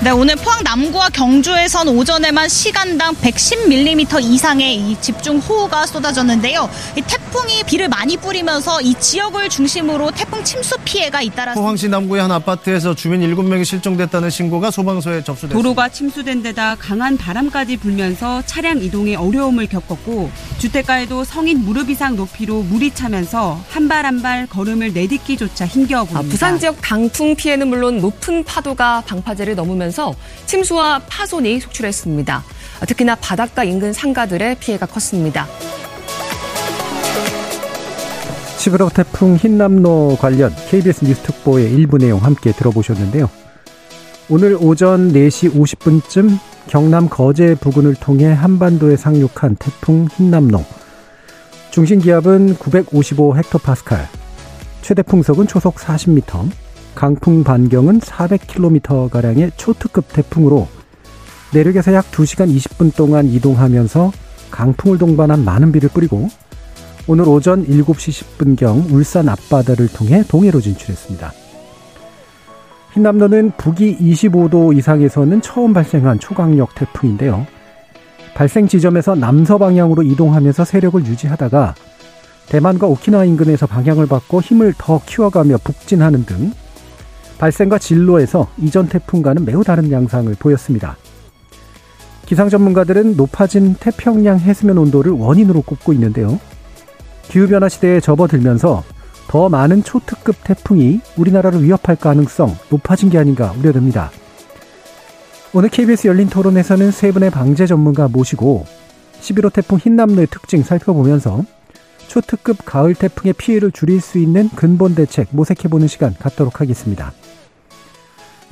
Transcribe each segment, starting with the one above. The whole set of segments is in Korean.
네, 오늘 포항 남구와 경주에선 오전에만 시간당 110mm 이상의 이 집중 호우가 쏟아졌는데요. 이 태풍이 비를 많이 뿌리면서 이 지역을 중심으로 태풍 침수 피해가 잇따랐습니다. 포항시 남구의 한 아파트에서 주민 7명이 실종됐다는 신고가 소방서에 접수됐습니다. 도로가 침수된 데다 강한 바람까지 불면서 차량 이동에 어려움을 겪었고 주택가에도 성인 무릎 이상 높이로 물이 차면서 한 발 한발 걸음을 내딛기조차 힘겨워 보입니다. 아, 부산 지역 강풍 피해는 물론 높은 파도가 방파제를 넘으면서 침수와 파손이 속출했습니다. 특히나 바닷가 인근 상가들의 피해가 컸습니다. 11호 태풍 흰남노 관련 KBS 뉴스 특보의 일부 내용 함께 들어보셨는데요. 오늘 오전 4시 50분쯤 경남 거제 부근을 통해 한반도에 상륙한 태풍 흰남노. 중심 기압은 955헥토파스칼, 최대 풍속은 초속 40m, 강풍 반경은 400km가량의 초특급 태풍으로 내륙에서 약 2시간 20분 동안 이동하면서 강풍을 동반한 많은 비를 뿌리고 오늘 오전 7시 10분경 울산 앞바다를 통해 동해로 진출했습니다. 흰남노는 북위 25도 이상에서는 처음 발생한 초강력 태풍인데요. 발생 지점에서 남서 방향으로 이동하면서 세력을 유지하다가 대만과 오키나와 인근에서 방향을 바꿔 힘을 더 키워가며 북진하는 등 발생과 진로에서 이전 태풍과는 매우 다른 양상을 보였습니다. 기상 전문가들은 높아진 태평양 해수면 온도를 원인으로 꼽고 있는데요. 기후변화 시대에 접어들면서 더 많은 초특급 태풍이 우리나라를 위협할 가능성 높아진 게 아닌가 우려됩니다. 오늘 KBS 열린 토론에서는 세 분의 방재 전문가 모시고 11호 태풍 흰남노의 특징 살펴보면서 초특급 가을 태풍의 피해를 줄일 수 있는 근본 대책 모색해보는 시간 갖도록 하겠습니다.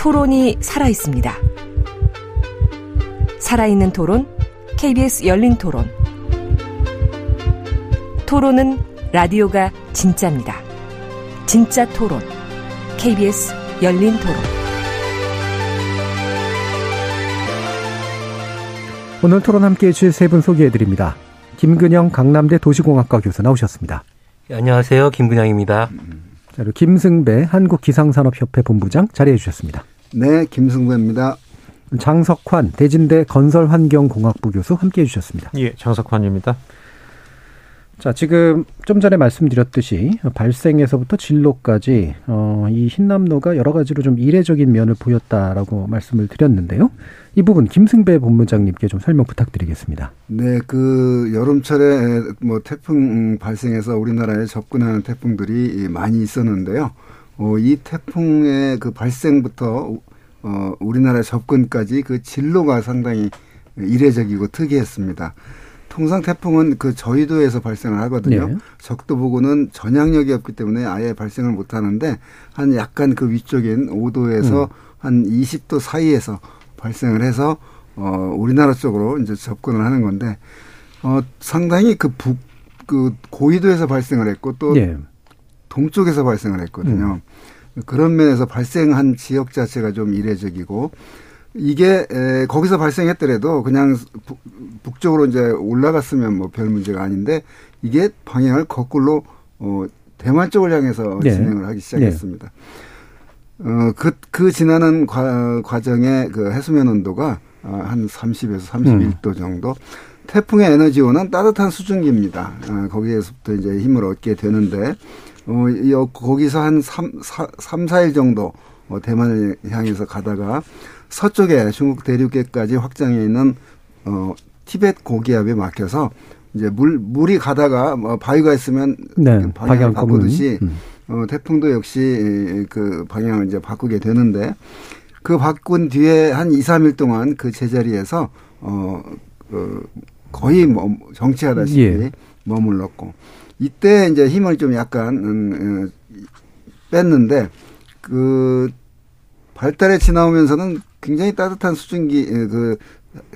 토론이 살아 있습니다. 살아있는 토론, KBS 열린 토론. 토론은 라디오가 진짜입니다. 진짜 토론, KBS 열린 토론. 오늘 토론 함께 해주실 세 분 소개해드립니다. 김근영 강남대 도시공학과 교수 나오셨습니다. 네, 안녕하세요. 김근영입니다. 자, 그리고 김승배 한국기상산업협회 본부장 자리해 주셨습니다. 네, 김승배입니다. 장석환 대진대 건설환경공학부 교수 함께 해 주셨습니다. 예, 장석환입니다. 자, 지금 좀 전에 말씀드렸듯이 발생에서부터 진로까지 어, 이 흰남노가 여러 가지로 좀 이례적인 면을 보였다라고 말씀을 드렸는데요. 이 부분 김승배 본부장님께 좀 설명 부탁드리겠습니다. 네, 그 여름철에 뭐 태풍 발생해서 우리나라에 접근하는 태풍들이 많이 있었는데요. 어, 이 태풍의 그 발생부터 어, 우리나라 접근까지 그 진로가 상당히 이례적이고 특이했습니다. 통상 태풍은 그 저희도에서 발생을 하거든요. 네. 적도 보고는 전향력이 없기 때문에 아예 발생을 못 하는데 한 약간 그 위쪽인 5도에서 음. 한 20도 사이에서 발생을 해서 어 우리나라 쪽으로 이제 접근을 하는 건데 어 상당히 그 북 그 고위도에서 발생을 했고 또 네. 동쪽에서 발생을 했거든요. 음. 그런 면에서 발생한 지역 자체가 좀 이례적이고 이게 에, 거기서 발생했더라도 그냥 북쪽으로 이제 올라갔으면 뭐 별 문제가 아닌데 이게 방향을 거꾸로 어 대만 쪽을 향해서 네. 진행을 하기 시작했습니다. 네. 어, 그, 그 지나는 과, 과정에 그 해수면 온도가 어, 한 30에서 31도 음. 정도. 태풍의 에너지원은 따뜻한 수증기입니다. 어, 거기에서부터 이제 힘을 얻게 되는데, 어, 여, 거기서 한 3, 4, 3, 4일 정도 어, 대만을 향해서 가다가 서쪽에 중국 대륙에까지 확장해 있는 어 티벳 고기압에 막혀서 이제 물 물이 가다가 뭐 바위가 있으면 네, 방향을 방향 바꾸듯이 음. 어 태풍도 역시 그 방향을 이제 바꾸게 되는데 그 바꾼 뒤에 한 2, 3일 동안 그 제자리에서 어, 그 거의 뭐 정치하다시피 예. 머물렀고 이때 이제 힘을 좀 약간 음, 어, 뺐는데 그 발달에 지나오면서는 굉장히 따뜻한 수증기 에, 그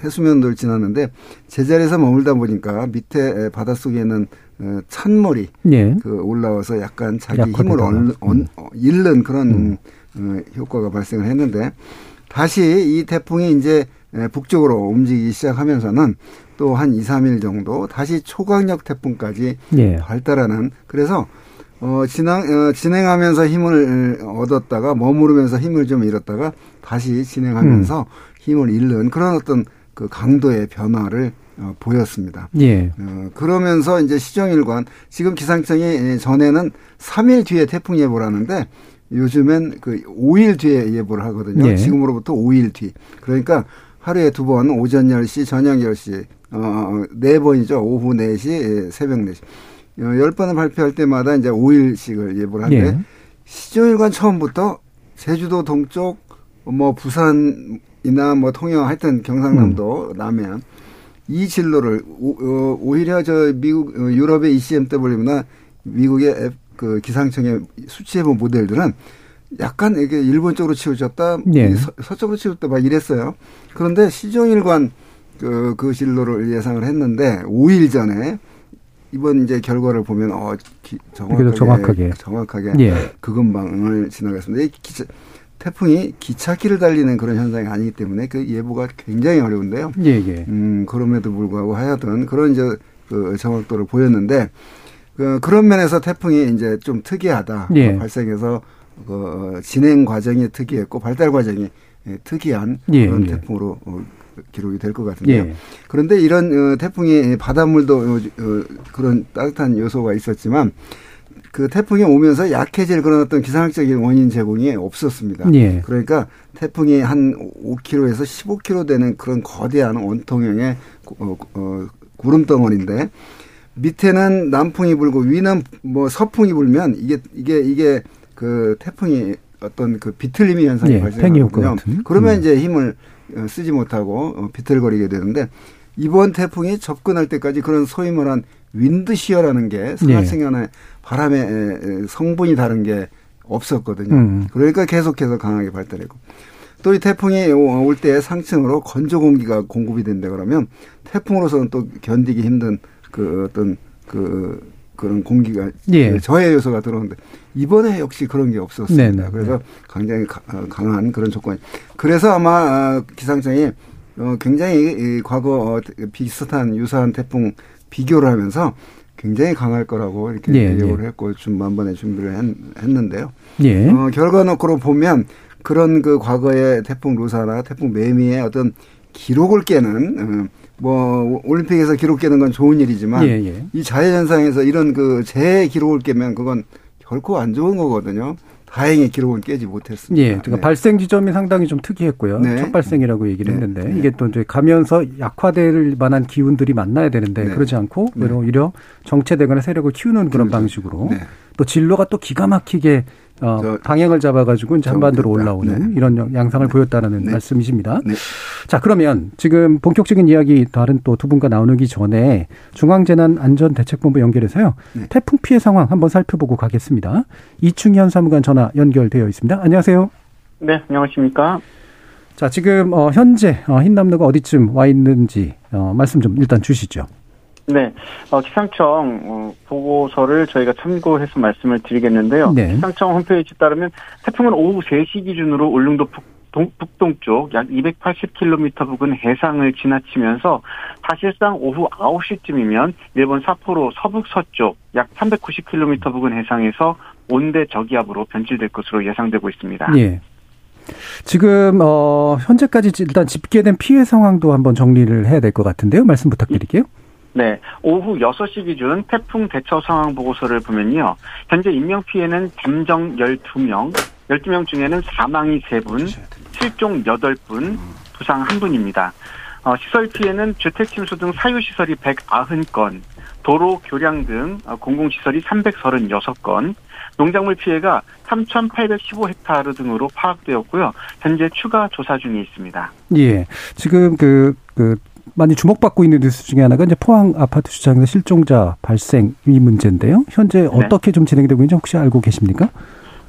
해수면도를 지났는데 제자리에서 머물다 보니까 밑에 바닷속에 있는 어, 찬물이 예. 그 올라와서 약간 자기. 힘을 얻는, 음. 어, 잃는 그런 어, 효과가 발생을 했는데 다시 이 태풍이 이제 에, 북쪽으로 움직이기 시작하면서는 또 한 2, 3일 정도 다시 초강력 태풍까지 예. 발달하는 그래서 어, 진행, 어, 진행하면서 힘을 얻었다가 머무르면서 힘을 좀 잃었다가 다시 진행하면서 음. 힘을 잃는 그런 어떤 그 강도의 변화를 어, 보였습니다. 예. 어, 그러면서 이제 시정일관 지금 기상청이 전에는 3일 뒤에 태풍 예보를 하는데 요즘엔 그 5일 뒤에 예보를 하거든요. 예. 지금으로부터 5일 뒤. 그러니까 하루에 두 번 오전 10시, 저녁 10시, 어, 네 번이죠. 오후 4시, 예, 새벽 4시. 어, 10번을 발표할 때마다 이제 5일씩을 예보를 하는데 예. 시정일관 처음부터 제주도 동쪽 뭐 부산이나 뭐 통영 하여튼 경상남도 음. 남해안 이 진로를 오, 어, 오히려 저 미국 어, 유럽의 ECMW나 미국의 그 기상청의 수치해본 모델들은 약간 이게 일본 쪽으로 치우쳤다, 예. 서, 서쪽으로 치우쳤다 막 이랬어요. 그런데 시종일관 그, 그 진로를 예상을 했는데 5일 전에 이번 이제 결과를 보면 어 기, 정확하게 정확하게. 정확하게 예. 그 근방을 지나갔습니다. 이 기차, 태풍이 기차길을 달리는 그런 현상이 아니기 때문에 그 예보가 굉장히 어려운데요. 예, 예. 음, 그럼에도 불구하고 하여튼 그런 이제 그 정확도를 보였는데 그 그런 면에서 태풍이 이제 좀 특이하다. 예. 발생해서 그 진행 과정이 특이했고 발달 과정이 예, 특이한 예, 그런 예. 태풍으로 어, 기록이 될 것 같은데요. 예. 그런데 이런 어, 태풍이 바닷물도 어, 어, 그런 따뜻한 요소가 있었지만 그 태풍이 오면서 약해질 그런 어떤 기상학적인 원인 제공이 없었습니다. 예. 그러니까 태풍이 한 5km에서 15km 되는 그런 거대한 원통형의 어, 어, 구름 덩어리인데 밑에는 남풍이 불고 위는 뭐 서풍이 불면 이게 이게 이게 그 태풍이 어떤 그 비틀림이 현상이 예, 발생하거든요. 그러면 음. 이제 힘을 어, 쓰지 못하고 어, 비틀거리게 되는데 이번 태풍이 접근할 때까지 그런 소위 말한 윈드시어라는 게 예. 상하층연의 바람의 성분이 다른 게 없었거든요. 음. 그러니까 계속해서 강하게 발달했고 또 이 태풍이 올 때 상층으로 건조 공기가 공급이 된다 그러면 태풍으로서는 또 견디기 힘든 그 어떤 그 그런 공기가 예. 저해 요소가 들어오는데 이번에 역시 그런 게 없었습니다. 네네. 그래서 굉장히 가- 어, 강한 그런 조건. 그래서 아마 어, 기상청이 어, 굉장히 이 과거 어, 비슷한 유사한 태풍 비교를 하면서 굉장히 강할 거라고 이렇게 예, 예고를 예. 했고 좀 만번에 준비를 했, 했는데요. 예. 어, 결과 놓고로 보면 그런 그 과거의 태풍 루사나 태풍 매미의 어떤 기록을 깨는 어, 뭐 올림픽에서 기록 깨는 건 좋은 일이지만 예, 예. 이 자연현상에서 이런 그 재해 기록을 깨면 그건 결코 안 좋은 거거든요. 다행히 기록은 깨지 못했습니다. 예, 그러니까 네. 발생 지점이 상당히 좀 특이했고요. 네. 첫 발생이라고 얘기를 네. 했는데 네. 이게 또 이제 가면서 약화될 만한 기운들이 만나야 되는데 네. 그러지 않고 네. 오히려 정체되거나 세력을 키우는 그런 방식으로 네. 또 진로가 또 기가 막히게 어, 저- 방향을 잡아가지고 이제 한반도로. 올라오는 네. 이런 양상을 보였다는 네. 말씀이십니다. 네. 자, 그러면 지금 본격적인 이야기 다른 또 두 분과 나누기 전에 중앙재난안전대책본부 연결해서요. 네. 태풍 피해 상황 한번 살펴보고 가겠습니다. 이충현 사무관 전화 연결되어 있습니다. 안녕하세요. 네, 안녕하십니까. 자, 지금 어, 현재 어, 흰남노가 어디쯤 와 있는지 어, 말씀 좀 일단 주시죠. 네, 어, 기상청 어, 보고서를 저희가 참고해서 말씀을 드리겠는데요. 네. 기상청 홈페이지 따르면 태풍은 오후 3시 기준으로 울릉도 북 동, 북동쪽 약 280km 부근 해상을 지나치면서 사실상 오후 9시쯤이면 일본 사포로 서북 서쪽 약 390km 부근 해상에서 온대 저기압으로 변질될 것으로 예상되고 있습니다. 예. 지금 어, 현재까지 일단 집계된 피해 상황도 한번 정리를 해야 될 것 같은데요. 말씀 부탁드릴게요. 네, 오후 6시 기준 태풍 대처 상황 보고서를 보면요. 현재 인명 피해는 잠정 12명, 12명 중에는 사망이 3분, 실종 8분, 부상 1분입니다. 어, 시설 피해는 주택 침수 등 사유 시설이 190건, 도로, 교량 등 어, 공공 시설이 336건, 농작물 피해가 3,815헥타르 등으로 파악되었고요. 현재 추가 조사 중에 있습니다. 예. 지금 그, 그, 많이 주목받고 있는 뉴스 중에 하나가 이제 포항 아파트 주차장에서 실종자 발생 이 문제인데요. 현재 네. 어떻게 좀 진행되고 있는지 혹시 알고 계십니까?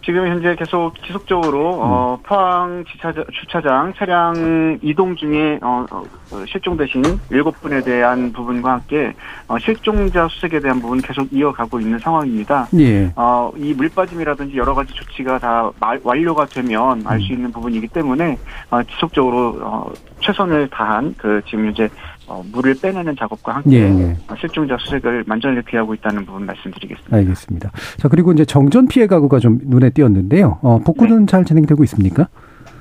지금 현재 계속 지속적으로 음. 어, 포항 주차장, 주차장 차량 이동 중에 어, 어, 실종되신 일곱 분에 대한 부분과 함께 어, 실종자 수색에 대한 부분 계속 이어가고 있는 상황입니다. 예. 어, 이 물빠짐이라든지 여러 가지 조치가 다 말, 완료가 되면 알수 음. 있는 부분이기 때문에 어, 지속적으로 어, 최선을 다한 그 지금 이제 어, 물을 빼내는 작업과 함께 예, 예. 실종자 수색을 만전히 피하고 있다는 부분 말씀드리겠습니다. 알겠습니다. 자 그리고 이제 정전 피해 가구가 좀 눈에 띄었는데요. 어, 복구는 네. 잘 진행되고 있습니까?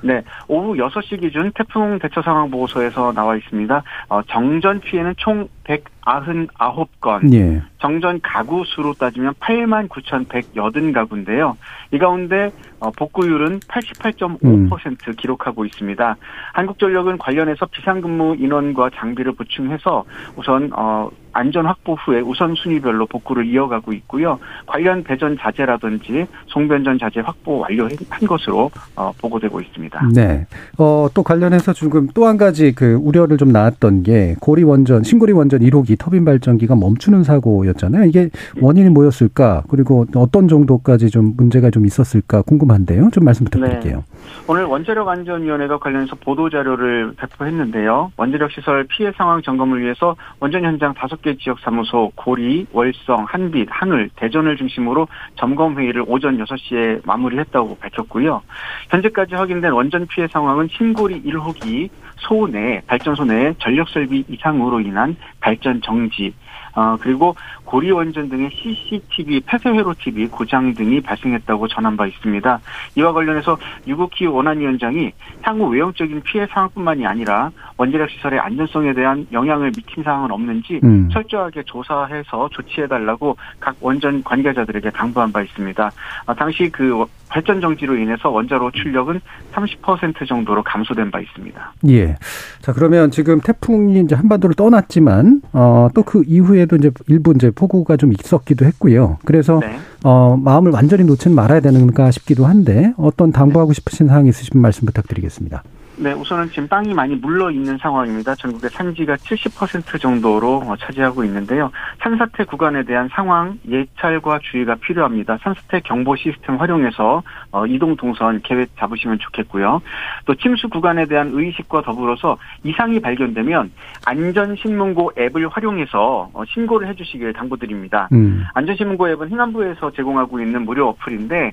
네, 오후 6시 기준 태풍 대처 상황 보고서에서 나와 있습니다. 어, 정전 피해는 총 199건. 예. 정전 가구 수로 따지면 8만 9,180가구인데요. 이 가운데 어, 복구율은 88.5% 음. 기록하고 있습니다. 한국전력은 관련해서 비상근무 인원과 장비를 보충해서 우선 어, 안전 확보 후에 우선순위별로 복구를 이어가고 있고요. 관련 배전 자재라든지 송변전 자재 확보 완료한 것으로 어, 보고되고 있습니다. 네. 어, 또 관련해서 지금 또 한 가지 그 우려를 좀 나왔던 게 고리 원전, 신고리 원전 1호기 터빈 발전기가 멈추는 사고였잖아요. 이게 원인이 뭐였을까? 그리고 어떤 정도까지 좀 문제가 좀 있었을까 궁금한데요. 좀 말씀 부탁드릴게요. 네. 오늘 원자력 안전위원회가 관련해서 보도 자료를 배포했는데요. 원자력 시설 피해 상황 점검을 위해서 원전 현장 다섯 개 지역 사무소 고리, 월성, 한빛, 한울, 대전을 중심으로 점검 회의를 오전 6시에 마무리했다고 밝혔고요. 현재까지 확인된 원전 피해 상황은 신고리 1호기 소내 발전소 내 전력 설비 이상으로 인한 발전 정지, 어, 그리고 고리 원전 등의 CCTV, 폐쇄회로 TV 고장 등이 발생했다고 전한 바 있습니다. 이와 관련해서 유국희 원안위원장이 향후 외형적인 피해 상황뿐만이 아니라 원자력 시설의 안전성에 대한 영향을 미친 사항은 없는지 음. 철저하게 조사해서 조치해달라고 각 원전 관계자들에게 당부한 바 있습니다. 아, 당시 그 발전 정지로 인해서 원자로 출력은 30% 정도로 감소된 바 있습니다. 예. 자 그러면 지금 태풍이 이제 한반도를 떠났지만 어, 또 그 이후에도 이제 일부 이제 폭우가 좀 있었기도 했고요. 그래서 네. 어, 마음을 완전히 놓지는 말아야 되는가 싶기도 한데 어떤 당부하고 싶으신 사항 있으시면 말씀 부탁드리겠습니다. 네, 우선은 지금 땅이 많이 물러 있는 상황입니다. 전국의 산지가 70% 정도로 어, 차지하고 있는데요. 산사태 구간에 대한 상황 예찰과 주의가 필요합니다. 산사태 경보 시스템 활용해서 어, 이동 동선 계획 잡으시면 좋겠고요. 또 침수 구간에 대한 의식과 더불어서 이상이 발견되면 안전신문고 앱을 활용해서 어, 신고를 해주시길 당부드립니다. 음. 안전신문고 앱은 행안부에서 제공하고 있는 무료 어플인데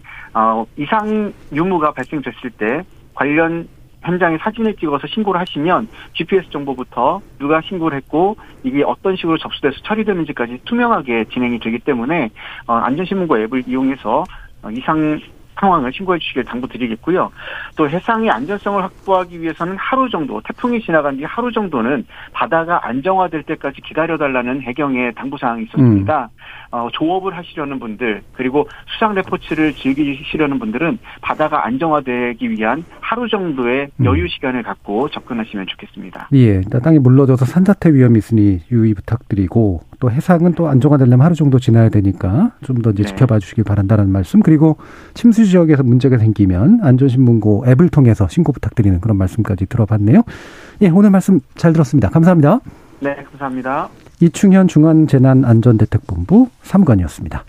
이상 유무가 발생됐을 때 관련 현장에 사진을 찍어서 신고를 하시면 GPS 정보부터 누가 신고를 했고 이게 어떤 식으로 접수돼서 처리되는지까지 투명하게 진행이 되기 때문에 어, 안전신문고 앱을 이용해서 어, 이상 상황을 신고해 주시길 당부드리겠고요. 또 해상의 안전성을 확보하기 위해서는 하루 정도 태풍이 지나간 뒤 하루 정도는 바다가 안정화될 때까지 기다려달라는 해경의 당부사항이 있었습니다. 음. 어, 조업을 하시려는 분들 그리고 수상 레포츠를 즐기시려는 분들은 바다가 안정화되기 위한 하루 정도의 음. 여유 시간을 갖고 접근하시면 좋겠습니다. 예, 땅이 물러져서 산사태 위험이 있으니 유의 부탁드리고 또 해상은 또 안정화되려면 하루 정도 지나야 되니까 좀 더 이제 네. 지켜봐 주시길 바란다는 말씀 그리고 침수 지역에서 문제가 생기면 안전신문고 앱을 통해서 신고 부탁드리는 그런 말씀까지 들어봤네요. 예, 오늘 말씀 잘 들었습니다. 감사합니다. 네, 감사합니다. 이충현 중앙재난안전대책본부 3관이었습니다.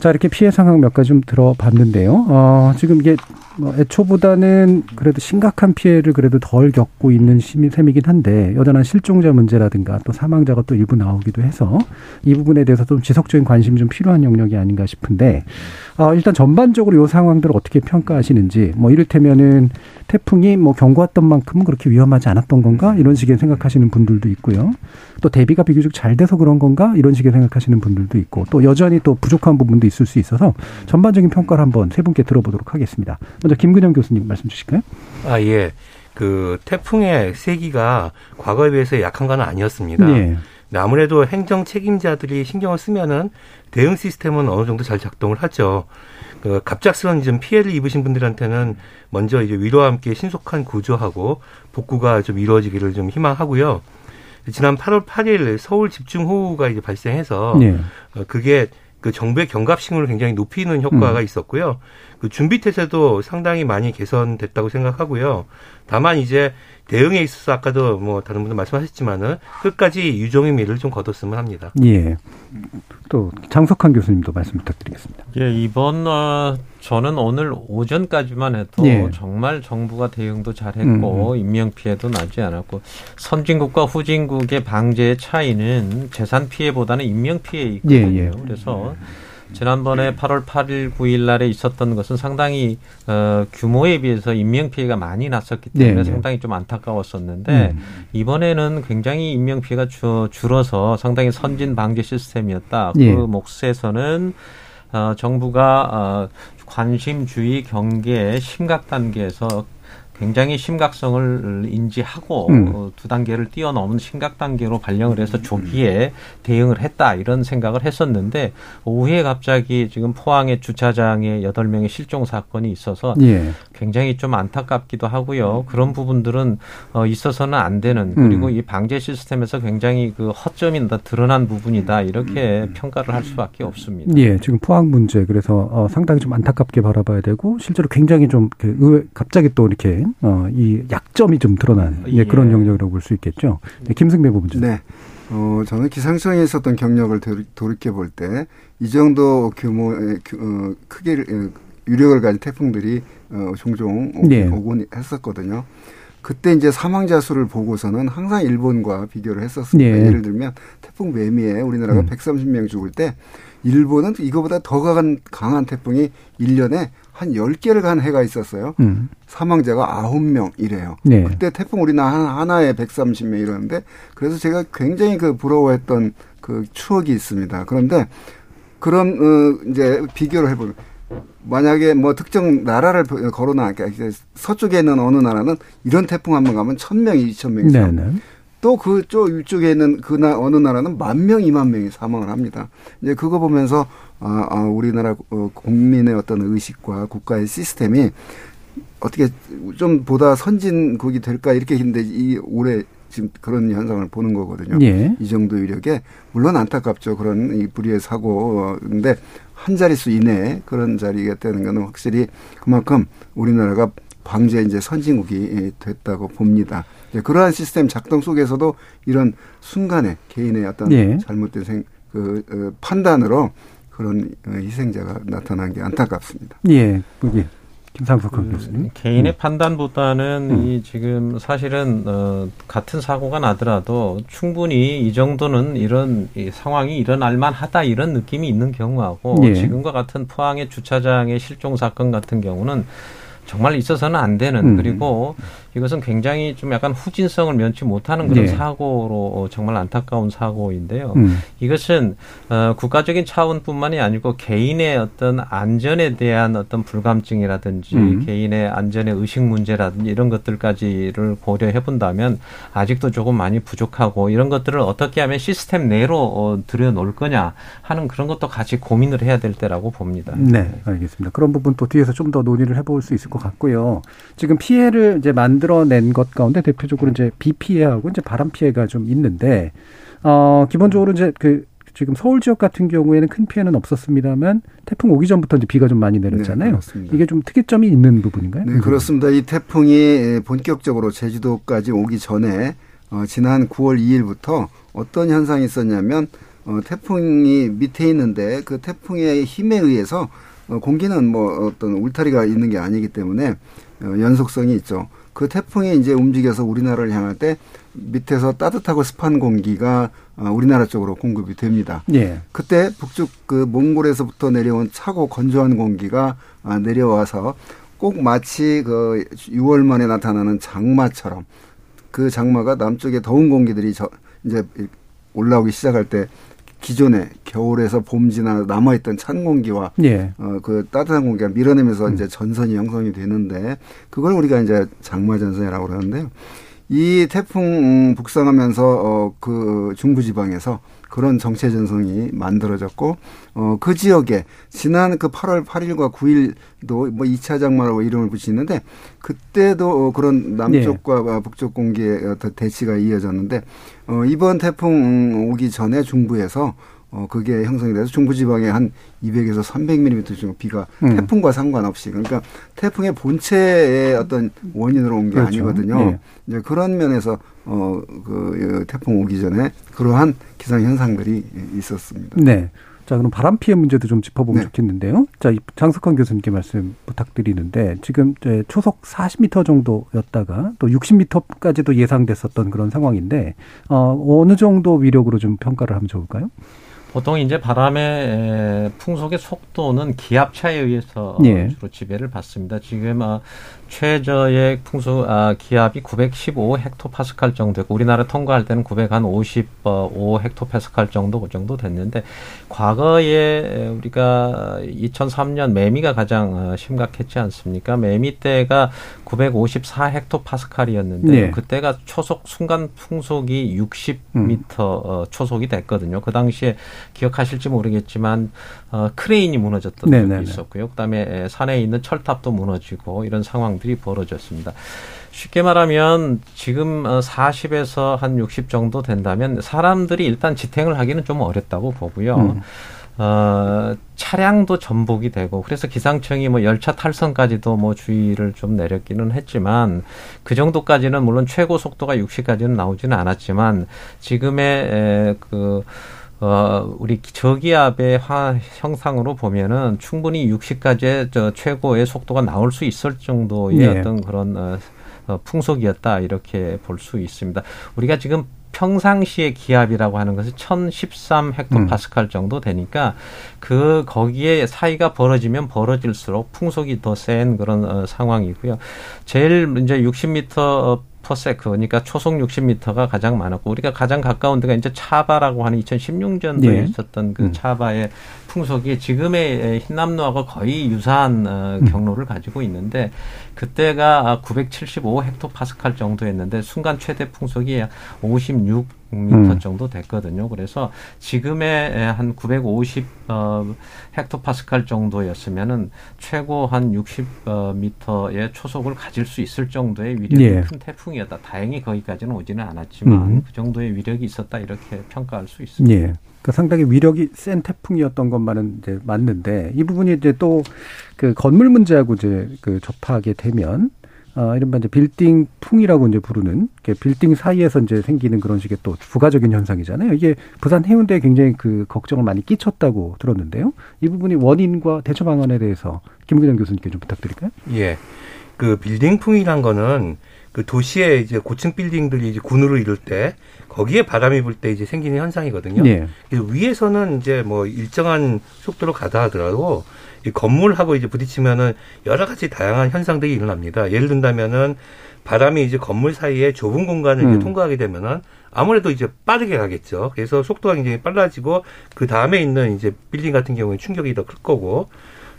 자, 이렇게 피해 상황 몇 가지 좀 들어봤는데요. 어, 지금 이게 뭐 애초보다는 그래도 심각한 피해를 그래도 덜 겪고 있는 셈이긴 한데 여전한 실종자 문제라든가 또 사망자가 또 일부 나오기도 해서 이 부분에 대해서 좀 지속적인 관심이 좀 필요한 영역이 아닌가 싶은데 어, 일단 전반적으로 이 상황들을 어떻게 평가하시는지 뭐 이를테면은 태풍이 뭐 경고했던 만큼은 그렇게 위험하지 않았던 건가 이런 식의 생각하시는 분들도 있고요. 또 대비가 비교적 잘 돼서 그런 건가 이런 식의 생각하시는 분들도 있고 또 여전히 또 부족한 부분도 있을 수 있어서 전반적인 평가를 한번 세 분께 들어보도록 하겠습니다. 먼저 김근영 교수님 말씀 주실까요? 아 예. 그 태풍의 세기가 과거에 비해서 약한 건 아니었습니다. 네. 아무래도 행정 책임자들이 신경을 쓰면은 대응 시스템은 어느 정도 잘 작동을 하죠. 그 갑작스러운 좀 피해를 입으신 분들한테는 먼저 이제 위로와 함께 신속한 구조하고 복구가 좀 이루어지기를 좀 희망하고요. 지난 8월 8일 서울 집중호우가 이제 발생해서 네. 어, 그게 그 정부의 경갑심을 굉장히 높이는 효과가 음. 있었고요. 그 준비 태세도 상당히 많이 개선됐다고 생각하고요. 다만 이제 대응에 있어서 아까도 뭐 다른 분들 말씀하셨지만은 끝까지 유종의 미를 좀 거뒀으면 합니다. 예. 또 장석환 교수님도 말씀 부탁드리겠습니다. 예, 이번 어, 저는 오늘 오전까지만 해도 예. 정말 정부가 대응도 잘했고 음. 인명 피해도 나지 않았고 선진국과 후진국의 방제의 차이는 재산 피해보다는 인명 피해 있거든요. 예, 예. 그래서 지난번에 8월 8일, 9일 날에 있었던 것은 상당히 어, 규모에 비해서 인명 피해가 많이 났었기 때문에 네, 네. 상당히 좀 안타까웠었는데 음. 이번에는 굉장히 인명 피해가 줄, 줄어서 상당히 선진 방제 시스템이었다. 그 예. 몫에서는 어, 정부가 어, 관심 주의 경계 심각 단계에서 굉장히 심각성을 인지하고 음. 어, 두 단계를 뛰어넘은 심각 단계로 발령을 해서 조기에 대응을 했다 이런 생각을 했었는데 오후에 갑자기 지금 포항의 주차장에 여덟 명의 실종 사건이 있어서 예. 굉장히 좀 안타깝기도 하고요. 그런 부분들은 어, 있어서는 안 되는 그리고 음. 이 방제 시스템에서 굉장히 그 허점이 드러난 부분이다 이렇게 평가를 할 수밖에 없습니다. 예, 지금 포항 문제 그래서 어, 상당히 좀 안타깝게 바라봐야 되고 실제로 굉장히 좀 그 의외 갑자기 또 이렇게 어, 이 약점이 좀 드러나는 예. 그런 영역이라고 볼 수 있겠죠. 네, 김승배 부부장. 네. 어, 저는 기상청에 있었던 경력을 돌이켜 볼 때 이 정도 규모의 어, 크게 어, 유력을 가진 태풍들이 어, 종종 네. 오곤 했었거든요. 그때 이제 사망자 수를 보고서는 항상 일본과 비교를 했었습니다. 네. 예를 들면 태풍 매미에 우리나라가 음. 130명 죽을 때 일본은 이거보다 더 강한, 강한 태풍이 1년에 한 10개를 간 해가 있었어요. 음. 사망자가 9명 이래요. 네. 그때 태풍 우리나라 하나에 130명 이러는데 그래서 제가 굉장히 그 부러워했던 그 추억이 있습니다. 그런데 그런 어 이제 비교를 해 보면 만약에 뭐 특정 나라를 걸어놔 그러니까 서쪽에 있는 어느 나라는 이런 태풍 한 번 가면 천 명이 이천 명이 네, 네. 또 그쪽 위쪽에 있는 그 나, 어느 나라는 만 명, 이만 명이 사망을 합니다. 이제 그거 보면서 아, 아 우리나라 어, 국민의 어떤 의식과 국가의 시스템이 어떻게 좀 보다 선진국이 될까 이렇게 했는데 이 올해 지금 그런 현상을 보는 거거든요. 예. 이 정도 위력에 물론 안타깝죠. 그런 이 불의의 사고인데 한 자릿수 이내에 그런 자리가 되는 거는 확실히 그만큼 우리나라가 방제 이제 선진국이 됐다고 봅니다. 그러한 시스템 작동 속에서도 이런 순간에 개인의 어떤 예. 잘못된 생, 그, 어, 판단으로 그런 어, 희생자가 나타난 게 안타깝습니다. 예, 거기 김상석 그, 교수님. 개인의 음. 판단보다는 음. 이 지금 사실은 어, 같은 사고가 나더라도 충분히 이 정도는 이런 이 상황이 일어날 만하다 이런 느낌이 있는 경우하고 예. 지금과 같은 포항의 주차장의 실종 사건 같은 경우는 정말 있어서는 안 되는 음. 그리고 이것은 굉장히 좀 약간 후진성을 면치 못하는 그런 네. 사고로 정말 안타까운 사고인데요. 음. 이것은 어, 국가적인 차원뿐만이 아니고 개인의 어떤 안전에 대한 어떤 불감증이라든지 음. 개인의 안전의 의식 문제라든지 이런 것들까지를 고려해 본다면 아직도 조금 많이 부족하고 이런 것들을 어떻게 하면 시스템 내로 어, 들여놓을 거냐 하는 그런 것도 같이 고민을 해야 될 때라고 봅니다. 네, 알겠습니다. 그런 부분 또 뒤에서 좀 더 논의를 해볼 수 있을 것 같고요. 지금 피해를 이제 만 만들어낸 것 가운데 대표적으로 이제 비 피해하고 이제 바람 피해가 좀 있는데 어 기본적으로 이제 그 지금 서울 지역 같은 경우에는 큰 피해는 없었습니다만 태풍 오기 전부터 이제 비가 좀 많이 내렸잖아요. 네, 이게 좀 특이점이 있는 부분인가요? 네, 그렇습니다. 이 태풍이 본격적으로 제주도까지 오기 전에 어, 지난 9월 2일부터 어떤 현상이 있었냐면 어, 태풍이 밑에 있는데 그 태풍의 힘에 의해서 어, 공기는 뭐 어떤 울타리가 있는 게 아니기 때문에 어, 연속성이 있죠. 그 태풍이 이제 움직여서 우리나라를 향할 때 밑에서 따뜻하고 습한 공기가 어, 우리나라 쪽으로 공급이 됩니다. 예. 그때 북쪽 그 몽골에서부터 내려온 차고 건조한 공기가 아, 내려와서 꼭 마치 그 6월 만에 나타나는 장마처럼 그 장마가 남쪽에 더운 공기들이 저 이제 올라오기 시작할 때 기존에 겨울에서 봄 지나 남아있던 찬 공기와 예. 어, 그 따뜻한 공기가 밀어내면서 음. 이제 전선이 형성이 되는데 그걸 우리가 이제 장마 전선이라고 그러는데요. 이 태풍 북상하면서 어, 그 중부지방에서 그런 정체 전선이 만들어졌고 어, 그 지역에 지난 그 8월 8일과 9일도 뭐 2차 장마라고 이름을 붙이는데 그때도 어, 그런 남쪽과 네. 북쪽 공기의 어떤 대치가 이어졌는데 어, 이번 태풍 오기 전에 중부에서 어, 그게 형성이 돼서 중부지방에 한 200에서 300mm 정도 비가 음. 태풍과 상관없이 그러니까 태풍의 본체의 어떤 원인으로 온게 그렇죠. 아니거든요. 네. 이제 그런 면에서 어, 그 태풍 오기 전에 그러한 기상 현상들이 있었습니다. 네. 자, 그럼 바람 피해 문제도 좀 짚어보면 네. 좋겠는데요. 자, 장석환 교수님께 말씀 부탁드리는데 지금 초속 40m 정도였다가 또 60m까지도 예상됐었던 그런 상황인데 어, 어느 정도 위력으로 좀 평가를 하면 좋을까요? 보통 이제 바람의 풍속의 속도는 기압 차에 의해서 예. 주로 지배를 받습니다. 지금 어, 최저의 풍수 아, 기압이 915 헥토파스칼 정도고 우리나라 통과할 때는 955 헥토파스칼 정도 그 정도 됐는데 과거에 우리가 2003년 매미가 가장 어, 심각했지 않습니까? 매미 때가 954 헥토파스칼이었는데 네. 그때가 초속 순간 풍속이 60m 음. 어, 초속이 됐거든요. 그 당시에 기억하실지 모르겠지만 어, 크레인이 무너졌던 네네네. 적이 있었고요. 그다음에 산에 있는 철탑도 무너지고 이런 상황 들이 벌어졌습니다. 쉽게 말하면 지금 40에서 어, 한60 정도 된다면 사람들이 일단 지탱을 하기는 좀 어렵다고 보고요. 음. 어, 차량도 전복이 되고 그래서 기상청이 뭐 열차 탈선까지도 뭐 주의를 좀 내렸기는 했지만 그 정도까지는 물론 최고 속도가 60까지는 나오지는 않았지만 지금의 에, 그 어, 우리 저기압의 화, 형상으로 보면은 충분히 60까지의 저 최고의 속도가 나올 수 있을 정도의 네. 어떤 그런 어, 어, 풍속이었다 이렇게 볼 수 있습니다. 우리가 지금 평상시의 기압이라고 하는 것은 1013 헥토파스칼 음. 정도 되니까 그 거기에 사이가 벌어지면 벌어질수록 풍속이 더 센 그런 어, 상황이고요. 제일 이제 60m 퍼세크 그러니까 초속 60m가 가장 많았고 우리가 가장 가까운 데가 이제 차바라고 하는 2016년도에 네. 있었던 그 음. 차바의 풍속이 지금의 흰남노하고 거의 유사한 어, 음. 경로를 가지고 있는데 그때가 975 헥토파스칼 정도였는데 순간 최대 풍속이 56 미터 음. 정도 됐거든요. 그래서 지금의 한 950 어, 헥토파스칼 정도였으면은 최고 한 60 어, 미터의 초속을 가질 수 있을 정도의 위력이 예. 큰 태풍이었다. 다행히 거기까지는 오지는 않았지만 음. 그 정도의 위력이 있었다 이렇게 평가할 수 있습니다. 예. 그 상당히 위력이 센 태풍이었던 것만은 이제 맞는데 이 부분이 이제 또 그 건물 문제하고 이제 그 접하게 되면 어, 이른바 이제 빌딩 풍이라고 이제 부르는 빌딩 사이에서 이제 생기는 그런 식의 또 부가적인 현상이잖아요. 이게 부산 해운대에 굉장히 그 걱정을 많이 끼쳤다고 들었는데요. 이 부분이 원인과 대처 방안에 대해서 김기정 교수님께 좀 부탁드릴까요? 예. 그 빌딩 풍이란 거는 그 도시에 이제 고층 빌딩들이 이제 군으로 이룰 때 거기에 바람이 불 때 이제 생기는 현상이거든요. 네. 그래서 위에서는 이제 뭐 일정한 속도로 가다 하더라도 이 건물하고 이제 부딪히면은 여러 가지 다양한 현상들이 일어납니다. 예를 든다면은 바람이 이제 건물 사이에 좁은 공간을 음. 통과하게 되면은 아무래도 이제 빠르게 가겠죠. 그래서 속도가 굉장히 빨라지고 그 다음에 있는 이제 빌딩 같은 경우에 충격이 더 클 거고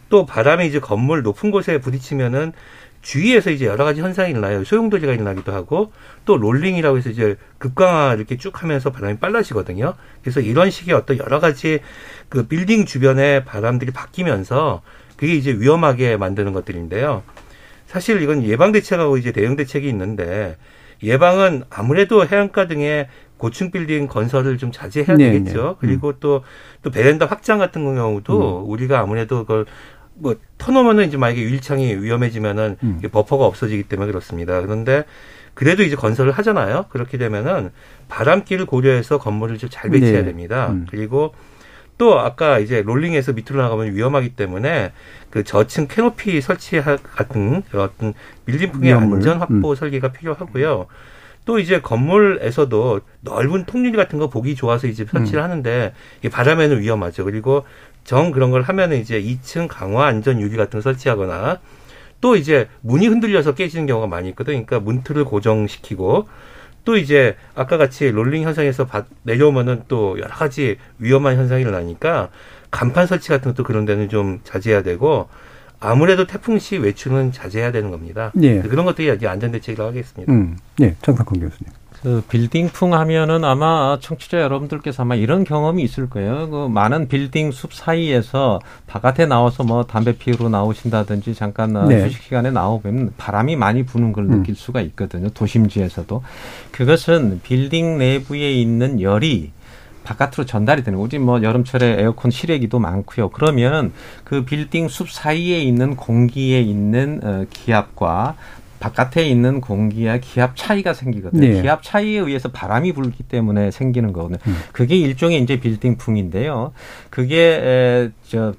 또 바람이 이제 건물 높은 곳에 부딪히면은 주위에서 이제 여러 가지 현상이 일어나요. 소용돌이가 일어나기도 하고 또 롤링이라고 해서 이제 급강하 이렇게 쭉 하면서 바람이 빨라지거든요. 그래서 이런 식의 어떤 여러 가지 그 빌딩 주변의 바람들이 바뀌면서 그게 이제 위험하게 만드는 것들인데요. 사실 이건 예방 대책하고 이제 대응 대책이 있는데 예방은 아무래도 해안가 등의 고층 빌딩 건설을 좀 자제해야 네, 되겠죠. 네. 그리고 또또 또 베란다 확장 같은 경우도 음. 우리가 아무래도 그걸 뭐 터놓으면은 이제 만약에 유일창이 위험해지면은 음. 버퍼가 없어지기 때문에 그렇습니다. 그런데 그래도 이제 건설을 하잖아요. 그렇게 되면은 바람길을 고려해서 건물을 좀 잘 배치해야 네. 됩니다. 음. 그리고 또 아까 이제 롤링에서 밑으로 나가면 위험하기 때문에 그 저층 캐노피 설치 같은 어떤 밀림풍의 안전 확보 음. 설계가 필요하고요. 또 이제 건물에서도 넓은 통유리 같은 거 보기 좋아서 이제 설치를 음. 하는데 이 바람에는 위험하죠. 그리고 정 그런 걸 하면은 이제 2층 강화 안전 유리 같은 거 설치하거나 또 이제 문이 흔들려서 깨지는 경우가 많이 있거든. 그러니까 문틀을 고정시키고 또 이제 아까 같이 롤링 현상에서 내려오면은 또 여러 가지 위험한 현상이 일어나니까 간판 설치 같은 것도 그런 데는 좀 자제해야 되고 아무래도 태풍 시 외출은 자제해야 되는 겁니다. 네. 그런 것들이 안전 대책이라고 하겠습니다. 음, 네, 장상권 교수님. 그 빌딩풍 하면은 아마 청취자 여러분들께서 아마 이런 경험이 있을 거예요. 그 많은 빌딩 숲 사이에서 바깥에 나와서 뭐 담배 피우러 나오신다든지 잠깐 어, 네. 휴식 시간에 나오면 바람이 많이 부는 걸 음. 느낄 수가 있거든요. 도심지에서도 그것은 빌딩 내부에 있는 열이 바깥으로 전달이 되는 거지. 뭐 여름철에 에어컨 실외기도 많고요. 그러면 그 빌딩 숲 사이에 있는 공기에 있는 어, 기압과 바깥에 있는 공기와 기압 차이가 생기거든요. 네. 기압 차이에 의해서 바람이 불기 때문에 생기는 거거든요. 음. 그게 일종의 이제 빌딩풍인데요. 그게 에, 저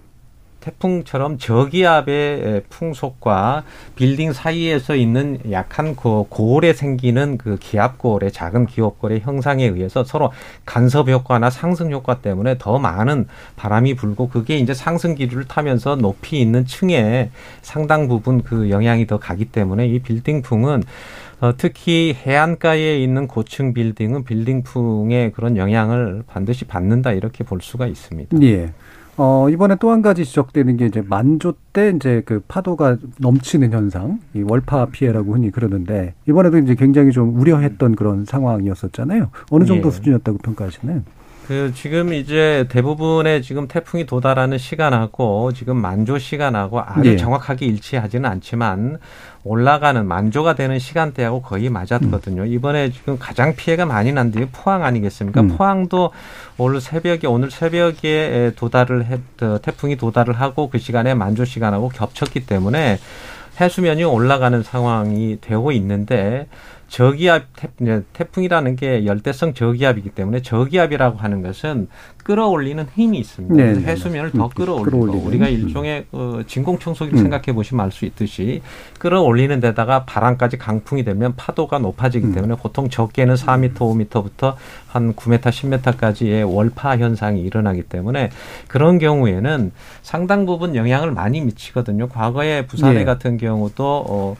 태풍처럼 저기압의 풍속과 빌딩 사이에서 있는 약한 그 고올에 생기는 그 기압 고올의 작은 기압 고올의 형상에 의해서 서로 간섭 효과나 상승 효과 때문에 더 많은 바람이 불고 그게 이제 상승 기류를 타면서 높이 있는 층에 상당 부분 그 영향이 더 가기 때문에 이 빌딩풍은 어, 특히 해안가에 있는 고층 빌딩은 빌딩풍의 그런 영향을 반드시 받는다 이렇게 볼 수가 있습니다. 예. 어, 이번에 또 한 가지 지적되는 게 이제 만조 때 이제 그 파도가 넘치는 현상, 이 월파 피해라고 흔히 그러는데 이번에도 이제 굉장히 좀 우려했던 그런 상황이었었잖아요. 어느 정도 예. 수준이었다고 평가하시나요? 그 지금 이제 대부분의 지금 태풍이 도달하는 시간하고 지금 만조 시간하고 아주 네. 정확하게 일치하지는 않지만 올라가는 만조가 되는 시간대하고 거의 맞았거든요. 음. 이번에 지금 가장 피해가 많이 난게 포항 아니겠습니까? 음. 포항도 오늘 새벽에 오늘 새벽에 도달을 했 어, 태풍이 도달을 하고 그 시간에 만조 시간하고 겹쳤기 때문에 해수면이 올라가는 상황이 되고 있는데 저기압 태풍이라는 게 열대성 저기압이기 때문에 저기압이라고 하는 것은 끌어올리는 힘이 있습니다. 네, 네 해수면을 네. 더 끌어올리고 끌어올리는. 우리가 일종의 어, 진공 청소기를 음. 생각해 보시면 알 수 있듯이 끌어올리는 데다가 바람까지 강풍이 되면 파도가 높아지기 음. 때문에 보통 적게는 4m, 5m부터 한 9m, 10m까지의 월파 현상이 일어나기 때문에 그런 경우에는 상당 부분 영향을 많이 미치거든요. 과거에 부산에 네. 같은 경우도 어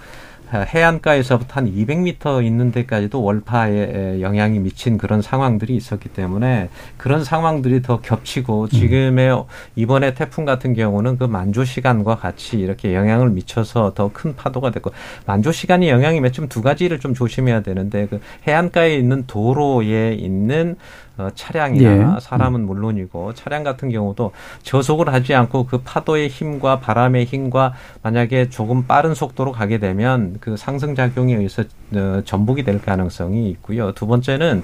해안가에서부터 한 200m 있는 데까지도 월파에 영향이 미친 그런 상황들이 있었기 때문에 그런 상황들이 더 겹치고 음. 지금의 이번에 태풍 같은 경우는 그 만조 시간과 같이 이렇게 영향을 미쳐서 더 큰 파도가 됐고 만조 시간이 영향이 맺히면 두 가지를 좀 조심해야 되는데 그 해안가에 있는 도로에 있는 어, 차량이나 예. 사람은 물론이고 차량 같은 경우도 저속을 하지 않고 그 파도의 힘과 바람의 힘과 만약에 조금 빠른 속도로 가게 되면 그 상승 작용에 의해서 어, 전복이 될 가능성이 있고요. 두 번째는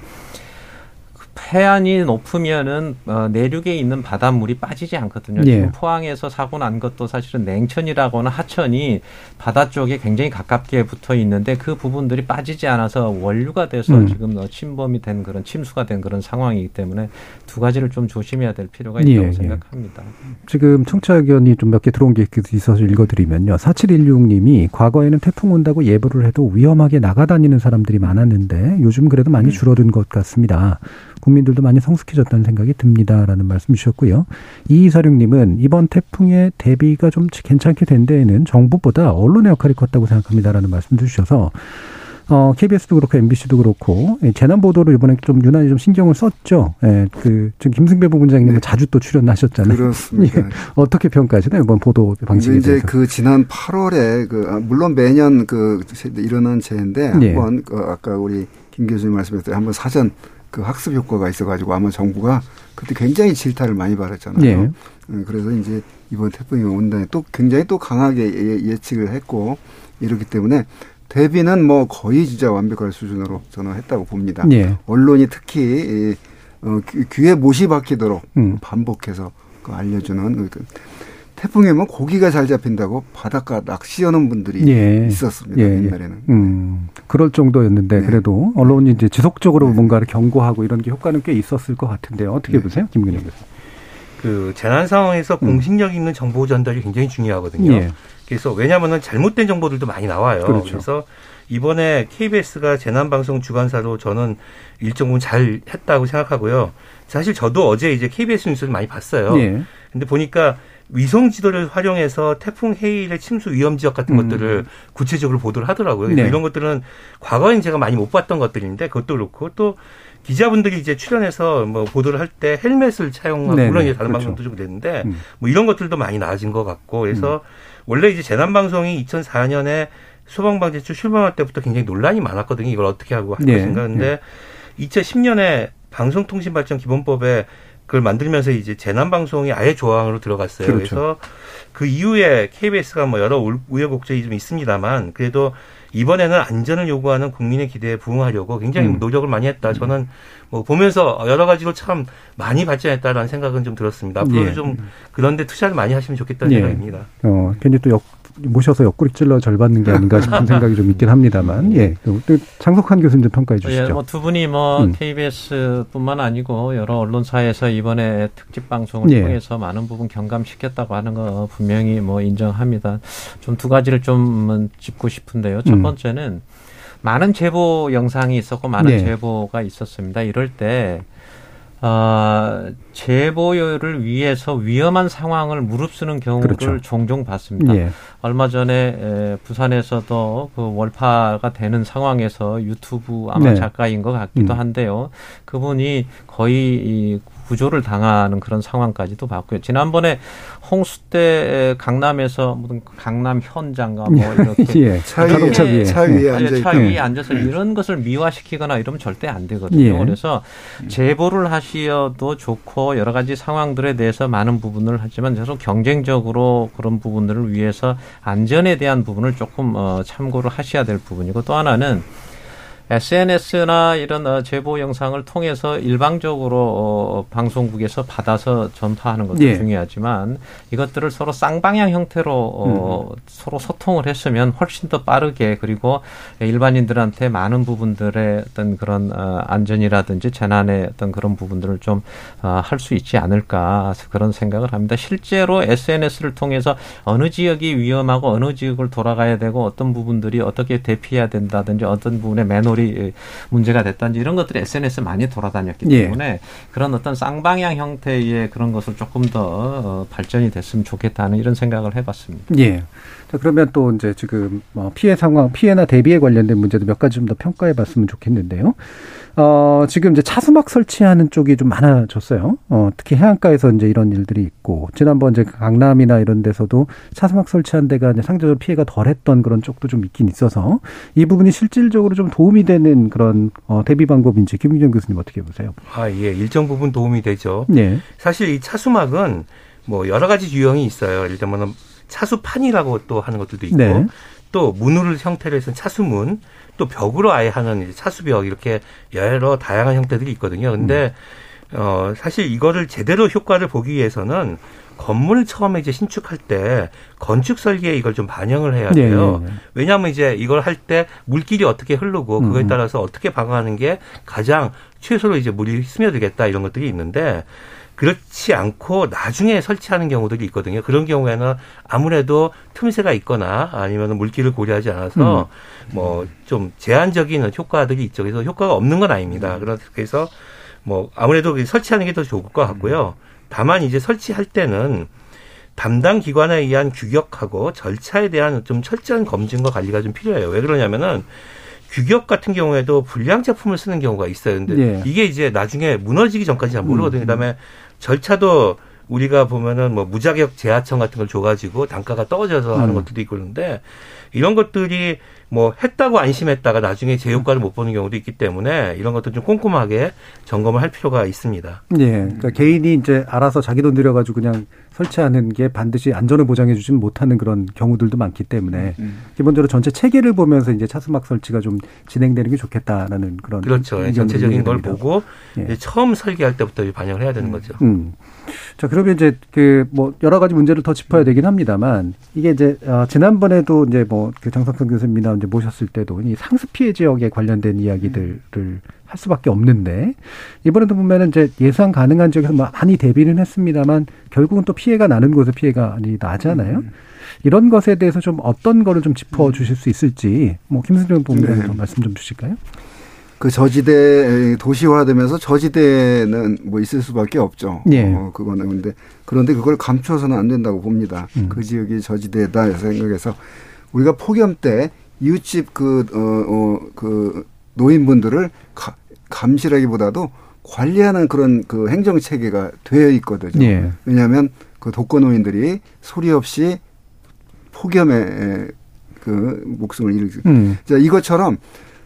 해안이 높으면은 어, 내륙에 있는 바닷물이 빠지지 않거든요. 예. 지금 포항에서 사고 난 것도 사실은 냉천이라거나 하천이 바다 쪽에 굉장히 가깝게 붙어 있는데 그 부분들이 빠지지 않아서 원류가 돼서 음. 지금 어, 침범이 된 그런 침수가 된 그런 상황이기 때문에 두 가지를 좀 조심해야 될 필요가 있다고 예, 예. 생각합니다. 예. 지금 청취자 의견이 좀 몇 개 들어온 게 있어서 읽어드리면요. 4716님이 과거에는 태풍 온다고 예보를 해도 위험하게 나가다니는 사람들이 많았는데 요즘 그래도 많이 음. 줄어든 것 같습니다. 국민들도 많이 성숙해졌다는 생각이 듭니다라는 말씀 주셨고요. 이이사령님은 이번 태풍의 대비가 좀 괜찮게 된 데에는 정부보다 언론의 역할이 컸다고 생각합니다라는 말씀도 주셔서 어, KBS도 그렇고 MBC도 그렇고 예, 재난 보도를 이번에 좀 유난히 좀 신경을 썼죠. 예, 그 지금 김승배 부분장님은 네. 자주 또 출연하셨잖아요. 그렇습니다. 예, 어떻게 평가하시나요 이번 보도 방식에 이제 대해서? 그 지난 8월에 그 아, 물론 매년 그 일어난 재인데 네. 한번 그 아까 우리 김 교수님 말씀하셨듯이 한번 사전 그 학습 효과가 있어가지고 아마 정부가 그때 굉장히 질타를 많이 받았잖아요. 네. 음, 그래서 이제 이번 태풍이 온다에 또 굉장히 또 강하게 예, 예측을 했고 이렇기 때문에 대비는 뭐 거의 진짜 완벽할 수준으로 저는 했다고 봅니다. 네. 언론이 특히 어, 귀에 못이 박히도록 음. 반복해서 그 알려주는 그 태풍이 면 고기가 잘 잡힌다고 바닷가 낚시하는 분들이 예. 있었습니다. 예. 옛날에는. 음, 그럴 정도였는데 네. 그래도 언론이 이제 지속적으로 네. 뭔가를 경고하고 이런 게 효과는 꽤 있었을 것 같은데요. 어떻게 네. 보세요, 김근영 교수? 그 재난 상황에서 음. 공식력 있는 정보 전달이 굉장히 중요하거든요. 예. 그래서 왜냐하면은 잘못된 정보들도 많이 나와요. 그렇죠. 그래서 이번에 KBS가 재난 방송 주관사로 저는 일정 부분 잘 했다고 생각하고요. 사실 저도 어제 이제 KBS 뉴스를 많이 봤어요. 예. 근데 보니까 위성 지도를 활용해서 태풍 해일의 침수 위험 지역 같은 음. 것들을 구체적으로 보도를 하더라고요. 네. 이런 것들은 과거엔 제가 많이 못 봤던 것들인데 그것도 그렇고 또 기자분들이 이제 출연해서 뭐 보도를 할 때 헬멧을 차용하고 네 물론 이제 다른 그렇죠. 방송도 좀 됐는데 음. 뭐 이런 것들도 많이 나아진 것 같고 그래서 음. 원래 이제 재난 방송이 2004년에 소방방재출 출범할 때부터 굉장히 논란이 많았거든요. 이걸 어떻게 하고 할 네. 것인가. 근데 네. 2010년에 방송통신발전기본법에 그걸 만들면서 이제 재난 방송이 아예 조항으로 들어갔어요. 그렇죠. 그래서 그 이후에 KBS가 뭐 여러 우여곡절이 좀 있습니다만 그래도 이번에는 안전을 요구하는 국민의 기대에 부응하려고 굉장히 음. 노력을 많이 했다. 저는 뭐 보면서 여러 가지로 참 많이 발전했다라는 생각은 좀 들었습니다. 앞으로 예. 좀 그런데 투자를 많이 하시면 좋겠다는 예. 생각입니다. 어, 괜히 또 역, 모셔서 옆구리 찔러 절 받는 게 아닌가 싶은 생각이 좀 있긴 합니다만, 예. 장석환 교수님 좀 평가해 주시죠. 예, 뭐두 분이 뭐 음. KBS뿐만 아니고 여러 언론사에서 이번에 특집 방송을 예. 통해서 많은 부분 경감시켰다고 하는 거 분명히 뭐 인정합니다. 좀 두 가지를 좀 짚고 싶은데요. 첫 음. 번째는 많은 제보 영상이 있었고 많은 예. 제보가 있었습니다. 이럴 때 어, 제보를 위해서 위험한 상황을 무릅쓰는 경우를 그렇죠. 종종 봤습니다. 예. 얼마 전에 에, 부산에서도 그 월파가 되는 상황에서 유튜브 아마 네. 작가인 것 같기도 음. 한데요. 그분이 거의 이 구조를 당하는 그런 상황까지도 봤고요. 지난번에 홍수 때 강남에서 무슨 강남 현장가 뭐 이렇게 예. 차 위에, 차 위에, 차 위에, 앉아 차 위에 앉아서 이런 것을 미화시키거나 이러면 절대 안 되거든요. 예. 그래서 제보를 하시어도 좋고 여러 가지 상황들에 대해서 많은 부분을 하지만 계속 경쟁적으로 그런 부분들을 위해서 안전에 대한 부분을 조금 어, 참고를 하셔야 될 부분이고 또 하나는 SNS나 이런 어, 제보 영상을 통해서 일방적으로 어, 방송국에서 받아서 전파하는 것도 예. 중요하지만 이것들을 서로 쌍방향 형태로 어, 음. 서로 소통을 했으면 훨씬 더 빠르게 그리고 일반인들한테 많은 부분들의 어떤 그런 어, 안전이라든지 재난의 어떤 그런 부분들을 좀 할 수 있지 않을까 그런 생각을 합니다. 실제로 SNS를 통해서 어느 지역이 위험하고 어느 지역을 돌아가야 되고 어떤 부분들이 어떻게 대피해야 된다든지 어떤 부분의 매너 리 거리 문제가 됐던지 이런 것들이 SNS에 많이 돌아다녔기 예. 때문에 그런 어떤 쌍방향 형태의 그런 것을 조금 더 어, 발전이 됐으면 좋겠다는 이런 생각을 해봤습니다. 예. 자, 그러면 또 이제 지금 뭐 피해 상황, 피해나 대비에 관련된 문제도 몇 가지 좀 더 평가해 봤으면 좋겠는데요. 어, 지금 이제 차수막 설치하는 쪽이 좀 많아졌어요. 어, 특히 해안가에서 이제 이런 일들이 있고, 지난번 이제 강남이나 이런 데서도 차수막 설치한 데가 이제 상대적으로 피해가 덜 했던 그런 쪽도 좀 있긴 있어서, 이 부분이 실질적으로 좀 도움이 되는 그런, 어, 대비 방법인지 김민정 교수님 어떻게 보세요? 아, 예. 일정 부분 도움이 되죠. 네. 사실 이 차수막은 뭐 여러 가지 유형이 있어요. 예를 들면 차수판이라고 또 하는 것들도 있고, 네. 또 문을 형태로 해서 차수문, 또 벽으로 아예 하는 차수벽 이렇게 여러 다양한 형태들이 있거든요. 근데 음. 어 사실 이거를 제대로 효과를 보기 위해서는 건물을 처음에 이제 신축할 때 건축 설계에 이걸 좀 반영을 해야 돼요. 네, 네, 네. 왜냐하면 이제 이걸 할 때 물길이 어떻게 흐르고 그거에 음. 따라서 어떻게 방어하는 게 가장 최소로 이제 물이 스며들겠다 이런 것들이 있는데 그렇지 않고 나중에 설치하는 경우들이 있거든요. 그런 경우에는 아무래도 틈새가 있거나 아니면 물기를 고려하지 않아서 음. 뭐좀 제한적인 효과들이 있죠. 그래서 효과가 없는 건 아닙니다. 음. 그래서 뭐 아무래도 설치하는 게 더 좋을 것 같고요. 다만 이제 설치할 때는 담당 기관에 의한 규격하고 절차에 대한 좀 철저한 검증과 관리가 좀 필요해요. 왜 그러냐면은 규격 같은 경우에도 불량 제품을 쓰는 경우가 있어요. 근데 예. 이게 이제 나중에 무너지기 전까지 잘 모르거든요. 음. 그다음에 절차도 우리가 보면은 뭐 무자격 재하청 같은 걸 줘가지고 단가가 떨어져서 하는 음. 것들도 있고 그런데 이런 것들이 뭐 했다고 안심했다가 나중에 제 효과를 못 보는 경우도 있기 때문에 이런 것도 좀 꼼꼼하게 점검을 할 필요가 있습니다. 예. 그러니까 개인이 이제 알아서 자기 돈 들여가지고 그냥 설치하는 게 반드시 안전을 보장해 주지는 못하는 그런 경우들도 많기 때문에 음. 기본적으로 전체 체계를 보면서 이제 차수막 설치가 좀 진행되는 게 좋겠다라는 그런 그렇죠. 전체적인 걸 보고 예. 처음 설계할 때부터 반영을 해야 되는 거죠. 음. 자 그러면 이제 그 뭐 여러 가지 문제를 더 짚어야 되긴 합니다만 이게 이제 어, 지난번에도 이제 뭐 그 장석선 교수님이나 이제 모셨을 때도 이 상습 피해 지역에 관련된 이야기들을 음. 할 수밖에 없는데 이번에도 보면은 이제 예상 가능한 지역에서 뭐 많이 대비는 했습니다만 결국은 또 피해가 나는 곳에 피해가 나잖아요. 음. 이런 것에 대해서 좀 어떤 거를 좀 짚어 주실 수 있을지 뭐 김승정 본부장님 네. 말씀 좀 주실까요? 그 저지대 도시화되면서 저지대는 뭐 있을 수밖에 없죠. 예. 어, 그거는 근데 그런데 그걸 감추어서는 안 된다고 봅니다. 음. 그 지역이 저지대다 생각해서 우리가 폭염 때 이웃집 그, 어, 어, 그 노인분들을 가, 감시라기보다도 관리하는 그런 그 행정 체계가 되어 있거든요. 예. 왜냐하면 그 독거노인들이 소리 없이 폭염에 그 목숨을 잃게. 음. 자 이것처럼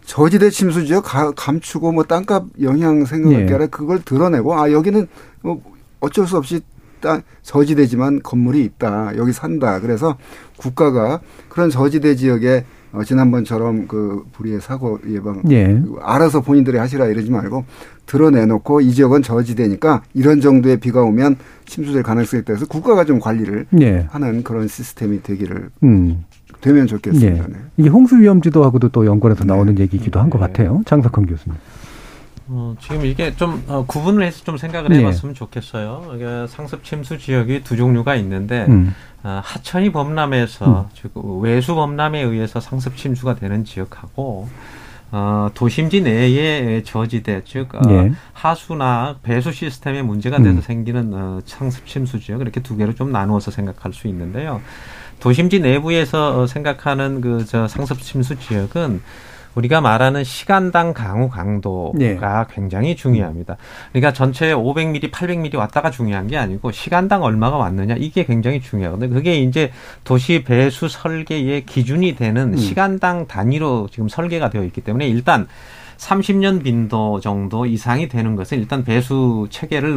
저지대 침수 지역 감추고 뭐 땅값 영향 생각할 게 예. 아니라 그걸 드러내고 아 여기는 뭐 어쩔 수 없이 땅 저지대지만 건물이 있다. 여기 산다. 그래서 국가가 그런 저지대 지역에 어, 지난번처럼 그 불의의 사고 예방 예. 알아서 본인들이 하시라 이러지 말고 드러내놓고 이 지역은 저지대니까 이런 정도의 비가 오면 침수될 가능성이 있다 해서 국가가 좀 관리를 예. 하는 그런 시스템이 되기를 음. 되면 좋겠습니다. 예. 네. 이게 홍수 위험 지도하고도 또 연관해서 나오는 네. 얘기이기도 한것 네. 같아요. 장석헌 교수님. 어, 지금 이게 좀 어, 구분을 해서 좀 생각을 해봤으면 네. 좋겠어요. 이게 상습 침수 지역이 두 종류가 있는데 음. 어, 하천이 범람해서 음. 즉 외수 범람에 의해서 상습 침수가 되는 지역하고 어, 도심지 내의 저지대, 즉, 어, 예. 하수나 배수 시스템에 문제가 돼서 음. 생기는 어, 상습 침수 지역, 이렇게 두 개로 좀 나누어서 생각할 수 있는데요. 도심지 내부에서 어, 생각하는 그, 저, 상습 침수 지역은 우리가 말하는 시간당 강우 강도가 네. 굉장히 중요합니다. 그러니까 전체 500mm, 800mm 왔다가 중요한 게 아니고 시간당 얼마가 왔느냐 이게 굉장히 중요하거든요. 그게 이제 도시 배수 설계의 기준이 되는 음. 시간당 단위로 지금 설계가 되어 있기 때문에 일단 30년 빈도 정도 이상이 되는 것은 일단 배수 체계를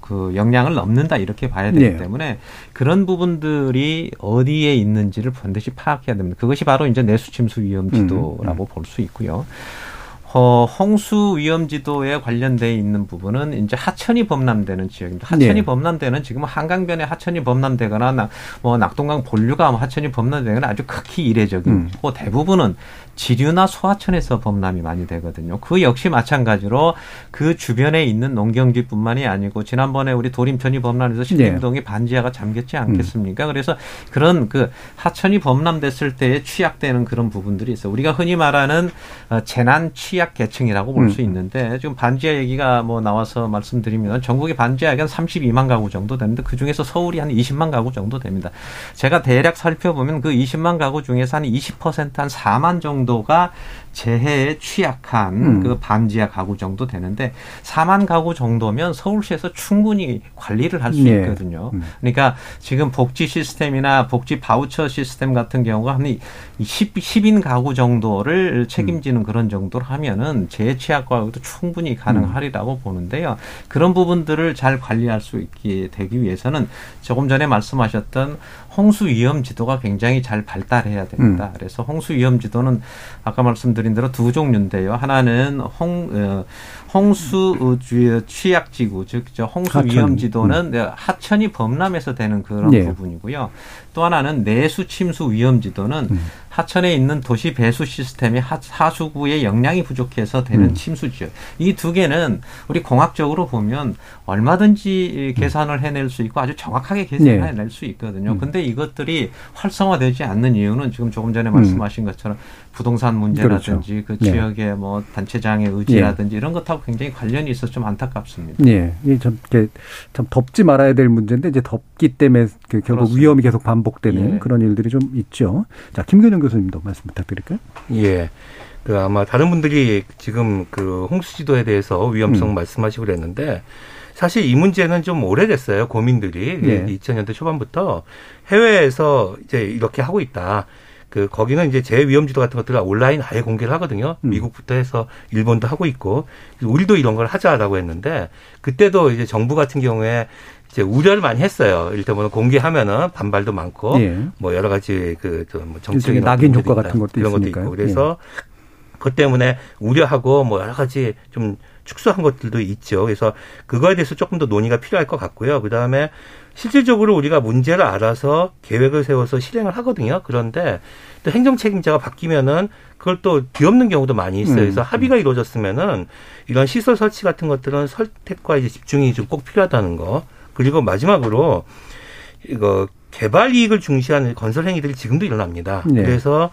그 역량을 넘는다 이렇게 봐야 되기 네. 때문에 그런 부분들이 어디에 있는지를 반드시 파악해야 됩니다. 그것이 바로 이제 내수 침수 위험 지도라고 음, 음. 볼수 있고요. 어, 홍수 위험 지도에 관련돼 있는 부분은 이제 하천이 범람되는 지역입니다. 하천이 네. 범람되는 지금 한강변에 하천이 범람되거나 나, 뭐 낙동강 본류가 하천이 범람되거나 아주 극히 이례적이고 음. 대부분은 지류나 소하천에서 범람이 많이 되거든요. 그 역시 마찬가지로 그 주변에 있는 농경지뿐만이 아니고 지난번에 우리 도림천이 범람해서 신림동의 네. 반지하가 잠겼지 않겠습니까? 음. 그래서 그런 그 하천이 범람됐을 때에 취약되는 그런 부분들이 있어요. 우리가 흔히 말하는 어, 재난 취약 계층이라고 볼수 음. 있는데 지금 반지하 얘기가 뭐 나와서 말씀드리면 전국의 반지하가 한 32만 가구 정도 되는데 그 중에서 서울이 한 20만 가구 정도 됩니다. 제가 대략 살펴보면 그 20만 가구 중에서 한 20%한 4만 정도 정도가 재해에 취약한 음. 그 반지하 가구 정도 되는데 4만 가구 정도면 서울시에서 충분히 관리를 할수 네. 있거든요. 음. 그러니까 지금 복지 시스템이나 복지 바우처 시스템 같은 경우가 한 10, 10인 가구 정도를 책임지는 음. 그런 정도로 하면은 재해 취약과도 충분히 가능하리라고 음. 보는데요. 그런 부분들을 잘 관리할 수 있게 되기 위해서는 조금 전에 말씀하셨던 홍수 위험 지도가 굉장히 잘 발달해야 됩니다. 음. 그래서 홍수 위험 지도는 아까 말씀드린 대로 두 종류인데요. 하나는 홍 어, 홍수 취약 지구 즉 저 홍수 위험 지도는 음. 하천이 범람해서 되는 그런 네. 부분이고요. 또 하나는 내수 침수 위험 지도는 음. 하천에 있는 도시 배수 시스템이 하수구의 역량이 부족해서 되는 음. 침수 지역. 이 두 개는 우리 공학적으로 보면 얼마든지 계산을 해낼 수 있고 아주 정확하게 계산해낼 네. 수 있거든요. 음. 근데 이것들이 활성화되지 않는 이유는 지금 조금 전에 음. 말씀하신 것처럼 부동산 문제라든지 그렇죠. 그 네. 지역의 네. 뭐 단체장의 의지라든지 네. 이런 것하고 굉장히 관련이 있어서 좀 안타깝습니다. 네, 이참 참 덮지 말아야 될 문제인데 이제 덮기 때문에 그 결국 그렇습니다. 위험이 계속 반복 되는 예. 그런 일들이 좀 있죠. 자, 김근영 교수님도 말씀 부탁드릴까요? 예. 그 아마 다른 분들이 지금 그 홍수지도에 대해서 위험성 음. 말씀하시고 그랬는데 사실 이 문제는 좀 오래됐어요. 고민들이 네. 2000년대 초반부터 해외에서 이제 이렇게 하고 있다. 그 거기는 이제 재위험지도 같은 것들을 온라인 아예 공개를 하거든요. 음. 미국부터 해서 일본도 하고 있고 우리도 이런 걸 하자라고 했는데 그때도 이제 정부 같은 경우에 이제 우려를 많이 했어요. 일단은 공개하면은 반발도 많고 예. 뭐 여러 가지 그뭐 정치적인 낙인 효과 같은 것도 이런 것도 있고 그래서 예. 그것 때문에 우려하고 뭐 여러 가지 좀 축소한 것들도 있죠. 그래서 그거에 대해서 조금 더 논의가 필요할 것 같고요. 그 다음에 실질적으로 우리가 문제를 알아서 계획을 세워서 실행을 하거든요. 그런데 또 행정 책임자가 바뀌면은 그걸 또 뒤엎는 경우도 많이 있어요. 그래서 음. 합의가 이루어졌으면은 이런 시설 설치 같은 것들은 설득과 이제 집중이 좀 꼭 필요하다는 거. 그리고 마지막으로 이거 개발 이익을 중시하는 건설 행위들이 지금도 일어납니다. 네. 그래서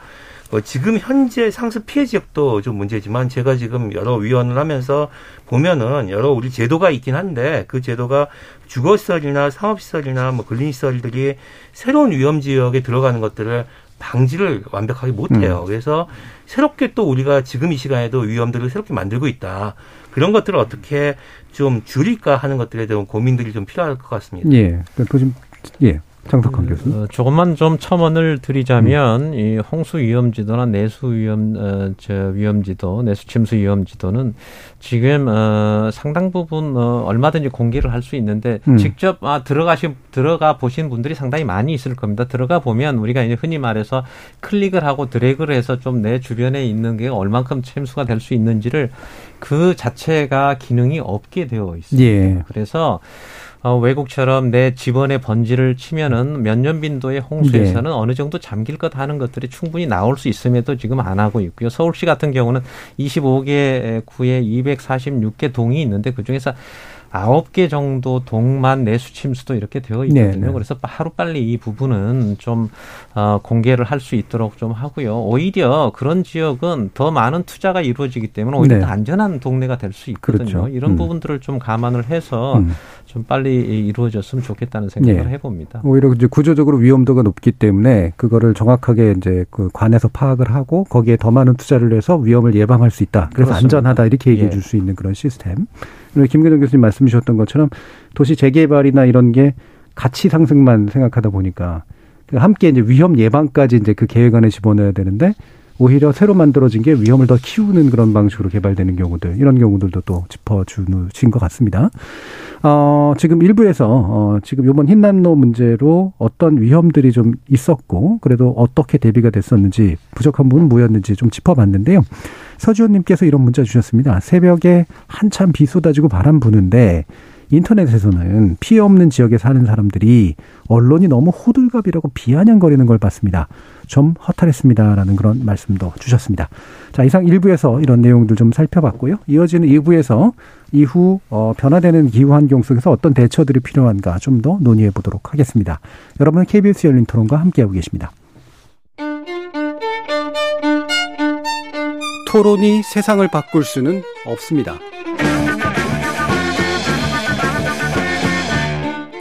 어, 지금 현재 상습 피해 지역도 좀 문제지만 제가 지금 여러 위원을 하면서 보면은 여러 우리 제도가 있긴 한데 그 제도가 주거시설이나 상업시설이나 뭐 근린시설들이 새로운 위험 지역에 들어가는 것들을 방지를 완벽하게 못해요. 음. 그래서 새롭게 또 우리가 지금 이 시간에도 위험들을 새롭게 만들고 있다. 그런 것들을 어떻게 좀 줄일까 하는 것들에 대한 고민들이 좀 필요할 것 같습니다. 예. 그좀 예. 장석환 교수. 어, 조금만 좀 첨언을 드리자면 음. 이 홍수 위험지도나 내수 위험 어, 저 위험지도, 내수 침수 위험지도는 지금 어, 상당 부분 어, 얼마든지 공개를 할 수 있는데 음. 직접 아, 들어가시 들어가 보신 분들이 상당히 많이 있을 겁니다. 들어가 보면 우리가 이제 흔히 말해서 클릭을 하고 드래그를 해서 좀 내 주변에 있는 게 얼만큼 침수가 될 수 있는지를 그 자체가 기능이 없게 되어 있습니다. 예. 그래서 어, 외국처럼 내 집원의 번지를 치면은 몇 년 빈도의 홍수에서는 네. 어느 정도 잠길 것 하는 것들이 충분히 나올 수 있음에도 지금 안 하고 있고요. 서울시 같은 경우는 25개 구에 246개 동이 있는데 그 중에서 아홉 개 정도 동만 내수 침수도 이렇게 되어 있거든요. 네네. 그래서 하루 빨리 이 부분은 좀 어, 공개를 할 수 있도록 좀 하고요. 오히려 그런 지역은 더 많은 투자가 이루어지기 때문에 오히려 네. 더 안전한 동네가 될 수 있거든요. 그렇죠. 이런 음. 부분들을 좀 감안을 해서 음. 좀 빨리 이루어졌으면 좋겠다는 생각을 네. 해봅니다. 오히려 이제 구조적으로 위험도가 높기 때문에 그거를 정확하게 이제 그 관에서 파악을 하고 거기에 더 많은 투자를 해서 위험을 예방할 수 있다. 그래서 그렇습니다. 안전하다 이렇게 얘기해 예. 줄수 있는 그런 시스템. 김근영 교수님 말씀 주셨던 것처럼 도시 재개발이나 이런 게 가치 상승만 생각하다 보니까 함께 이제 위험 예방까지 이제 그 계획 안에 집어넣어야 되는데 오히려 새로 만들어진 게 위험을 더 키우는 그런 방식으로 개발되는 경우들 이런 경우들도 또 짚어주신 것 같습니다. 어, 지금 일부에서 어, 지금 요번 흰남노 문제로 어떤 위험들이 좀 있었고 그래도 어떻게 대비가 됐었는지 부족한 부분 뭐였는지 좀 짚어봤는데요. 서지훈님께서 이런 문자 주셨습니다. 새벽에 한참 비 쏟아지고 바람 부는데 인터넷에서는 피해 없는 지역에 사는 사람들이 언론이 너무 호들갑이라고 비아냥거리는 걸 봤습니다. 좀 허탈했습니다라는 그런 말씀도 주셨습니다. 자, 이상 1부에서 이런 내용들 좀 살펴봤고요. 이어지는 2부에서 이후 어, 변화되는 기후 환경 속에서 어떤 대처들이 필요한가 좀 더 논의해 보도록 하겠습니다. 여러분은 KBS 열린 토론과 함께하고 계십니다. 토론이 세상을 바꿀 수는 없습니다.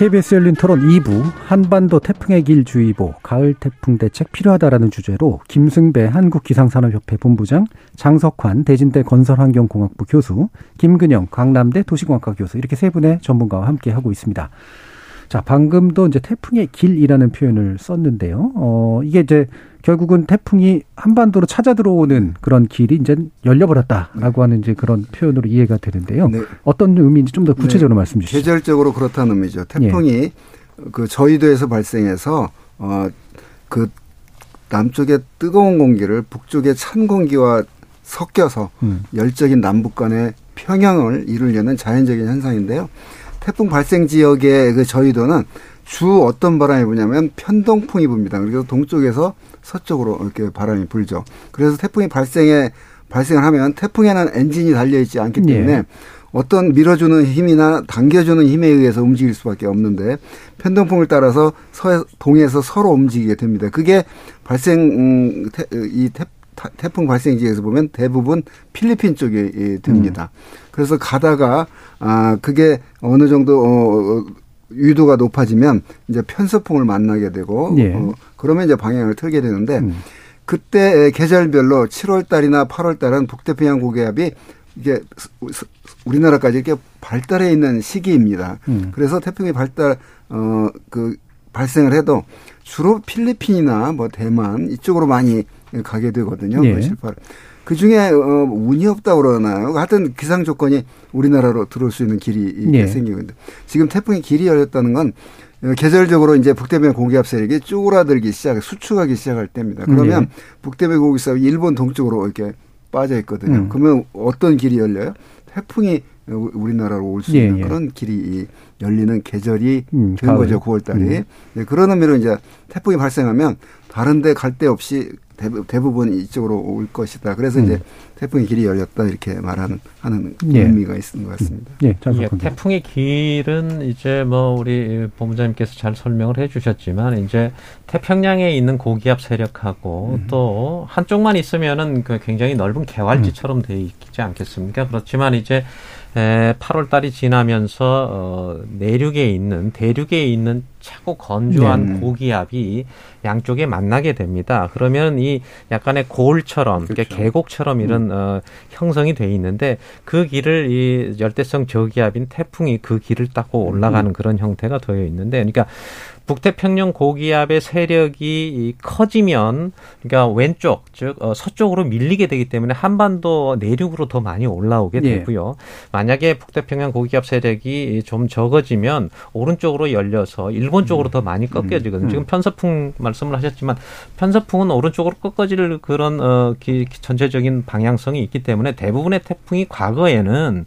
KBS 열린 토론 2부 한반도 태풍의 길 주의보 가을 태풍 대책 필요하다라는 주제로 김승배 한국기상산업협회 본부장 장석환 대진대 건설환경공학부 교수 김근영 강남대 도시공학과 교수 이렇게 세 분의 전문가와 함께 하고 있습니다. 자, 방금도 이제 태풍의 길이라는 표현을 썼는데요. 어, 이게 이제 결국은 태풍이 한반도로 찾아 들어오는 그런 길이 이제 열려버렸다라고 하는 이제 그런 표현으로 이해가 되는데요. 네. 어떤 의미인지 좀 더 구체적으로 네. 말씀 주시죠. 계절적으로 그렇다는 의미죠. 태풍이 예. 그 저희도에서 발생해서 어, 그 남쪽의 뜨거운 공기를 북쪽의 찬 공기와 섞여서 음. 열적인 남북 간의 평형을 이루려는 자연적인 현상인데요. 태풍 발생 지역의 그 저희도는 주 어떤 바람이 부냐면 편동풍이 붑니다. 그래서 동쪽에서 서쪽으로 이렇게 바람이 불죠. 그래서 태풍이 발생에 발생을 하면 태풍에는 엔진이 달려 있지 않기 때문에 예. 어떤 밀어주는 힘이나 당겨주는 힘에 의해서 움직일 수밖에 없는데 편동풍을 따라서 서 동에서 서로 움직이게 됩니다. 그게 발생 음, 태, 이 태, 태풍 발생 지역에서 보면 대부분 필리핀 쪽에 됩니다. 음. 그래서 가다가 아 그게 어느 정도 어, 어 유도가 높아지면 이제 편서풍을 만나게 되고 예. 어, 그러면 이제 방향을 틀게 되는데 음. 그때 계절별로 7월 달이나 8월 달은 북태평양 고기압이 이게 우리나라까지 이렇게 발달해 있는 시기입니다. 음. 그래서 태풍이 발달 어그 발생을 해도 주로 필리핀이나 뭐 대만 이쪽으로 많이 가게 되거든요. 예. 7, 8. 그 중에 어, 운이 없다고 그러나요? 하여튼 기상 조건이 우리나라로 들어올 수 있는 길이 예. 생기고 있는데 지금 태풍의 길이 열렸다는 건 계절적으로 이제 북태평양 고기압 세력이 쪼그라들기 시작, 수축하기 시작할 때입니다. 그러면 예. 북태평양 고기압이 일본 동쪽으로 이렇게 빠져 있거든요. 음. 그러면 어떤 길이 열려요? 태풍이 우리나라로 올수 예, 있는 예, 예. 그런 길이 열리는 계절이 음, 된 거죠. 9월 달이. 음. 네, 그런 의미로 이제 태풍이 발생하면 다른 데 갈 데 없이 대부 분 이쪽으로 올 것이다. 그래서 음. 이제 태풍의 길이 열렸다 이렇게 말하는 하는 예. 의미가 있는 것 같습니다. 예, 예, 태풍의 길은 이제 뭐 우리 본부장님께서 잘 설명을 해주셨지만 이제 태평양에 있는 고기압 세력하고 음. 또 한쪽만 있으면은 그 굉장히 넓은 개활지처럼 돼 있지 않겠습니까? 그렇지만 이제 에, 8월 달이 지나면서 어, 내륙에 있는 대륙에 있는 차고 건조한 네. 고기압이 양쪽에 만나게 됩니다. 그러면 이 약간의 고울처럼 그렇죠. 계곡처럼 이런 음. 어, 형성이 돼 있는데 그 길을 이 열대성 저기압인 태풍이 그 길을 닦고 올라가는 음. 그런 형태가 되어 있는데 그러니까 북태평양 고기압의 세력이 커지면 그러니까 왼쪽 즉 어, 서쪽으로 밀리게 되기 때문에 한반도 내륙으로 더 많이 올라오게 예. 되고요. 예. 만약에 북태평양 고기압 세력이 좀 적어지면 오른쪽으로 열려서 일본 쪽으로 음. 더 많이 꺾여지거든요. 음. 지금 편서풍 말씀을 하셨지만 편서풍은 오른쪽으로 꺾어질 그런 어 기, 전체적인 방향성이 있기 때문에 대부분의 태풍이 과거에는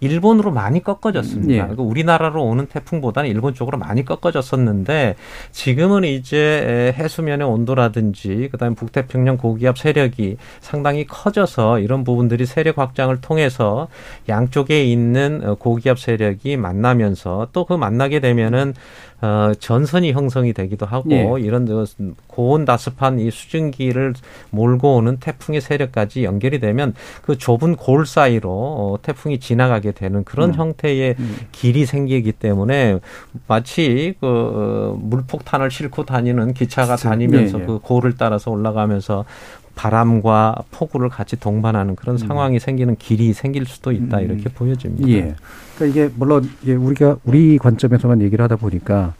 일본으로 많이 꺾어졌습니다. 예. 그러니까 우리나라로 오는 태풍보다는 일본 쪽으로 많이 꺾어졌었는데 지금은 이제 해수면의 온도라든지 그다음에 북태평양 고기압 세력이 상당히 커져서 이런 부분들이 세력 확장을 통해서 양쪽에 있는 고기압 세력이 만나면서 또 그 만나게 되면은 어, 전선이 형성이 되기도 하고 예. 이런 고온 다습한 이 수증기를 몰고 오는 태풍의 세력까지 연결이 되면 그 좁은 골 사이로 어, 태풍이 지나가게 되는 그런 음. 형태의 음. 길이 생기기 때문에 마치 그 어, 물폭탄을 싣고 다니는 기차가 다니면서 예, 예. 그 골을 따라서 올라가면서 바람과 폭우를 같이 동반하는 그런 음. 상황이 생기는 길이 생길 수도 있다 음. 이렇게 보여집니다. 예. 그러니까 이게 물론 이게 우리가 우리 관점에서만 얘기를 하다 보니까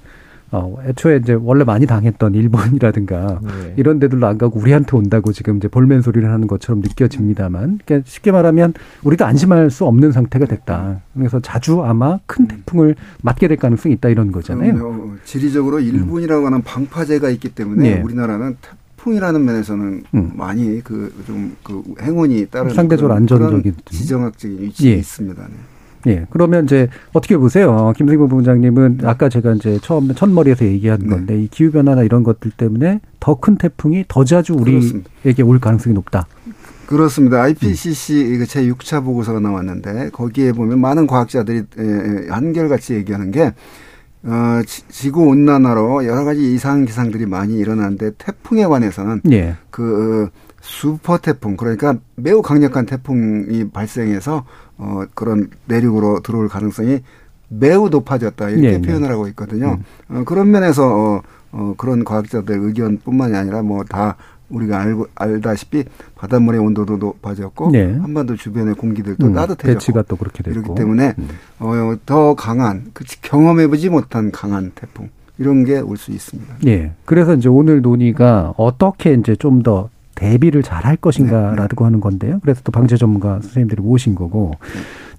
어, 애초에 이제 원래 많이 당했던 일본이라든가 네. 이런 데들로 안 가고 우리한테 온다고 지금 이제 볼멘 소리를 하는 것처럼 느껴집니다만, 그러니까 쉽게 말하면 우리도 안심할 수 없는 상태가 됐다. 그래서 자주 아마 큰 음. 태풍을 맞게 될 가능성이 있다 이런 거잖아요. 그럼요. 지리적으로 일본이라고 하는 방파제가 있기 때문에 네. 우리나라는 태풍이라는 면에서는 음. 많이 그 좀그 그 행운이 따르는 상대적으로 안전적인 지정학적인 위치에 예. 있습니다. 네. 예. 그러면 이제 어떻게 보세요? 김승부 부장님은 아까 제가 이제 처음 첫머리에서 얘기한 네. 건데 이 기후 변화나 이런 것들 때문에 더 큰 태풍이 더 자주 우리에게 그렇습니다. 올 가능성이 높다. 그렇습니다. IPCC 음. 제 6차 보고서가 나왔는데 거기에 보면 많은 과학자들이 한결같이 얘기하는 게 어, 지구 온난화로 여러 가지 이상 기상들이 많이 일어나는데 태풍에 관해서는 예. 그 슈퍼 태풍 그러니까 매우 강력한 태풍이 발생해서 어 그런 내륙으로 들어올 가능성이 매우 높아졌다 이렇게 네, 네. 표현을 하고 있거든요. 음. 어, 그런 면에서 어, 어, 그런 과학자들 의견뿐만이 아니라 뭐 다 우리가 알고 알다시피 바닷물의 온도도 높아졌고 네. 한반도 주변의 공기들도 음, 따뜻해졌고 대치가 또 그렇게 됐고 이렇기 때문에 음. 어, 더 강한 그 경험해보지 못한 강한 태풍 이런 게 올 수 있습니다. 예. 그래서 이제 오늘 논의가 어떻게 이제 좀 더 대비를 잘 할 것인가라고 네. 하는 건데요. 그래서 또 방제 전문가 선생님들이 모신 거고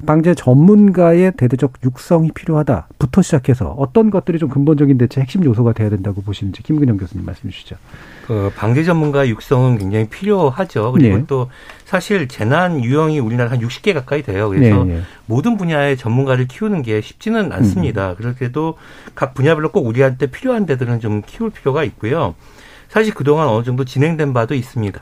방제 전문가의 대대적 육성이 필요하다부터 시작해서 어떤 것들이 좀 근본적인 대체 핵심 요소가 돼야 된다고 보시는지 김근영 교수님 말씀해 주시죠. 그 방제 전문가 육성은 굉장히 필요하죠. 그리고 네. 또 사실 재난 유형이 우리나라 한 60개 가까이 돼요. 그래서 네, 네. 모든 분야의 전문가를 키우는 게 쉽지는 않습니다. 음. 그렇게도 각 분야별로 꼭 우리한테 필요한 데들은 좀 키울 필요가 있고요. 사실 그동안 어느 정도 진행된 바도 있습니다.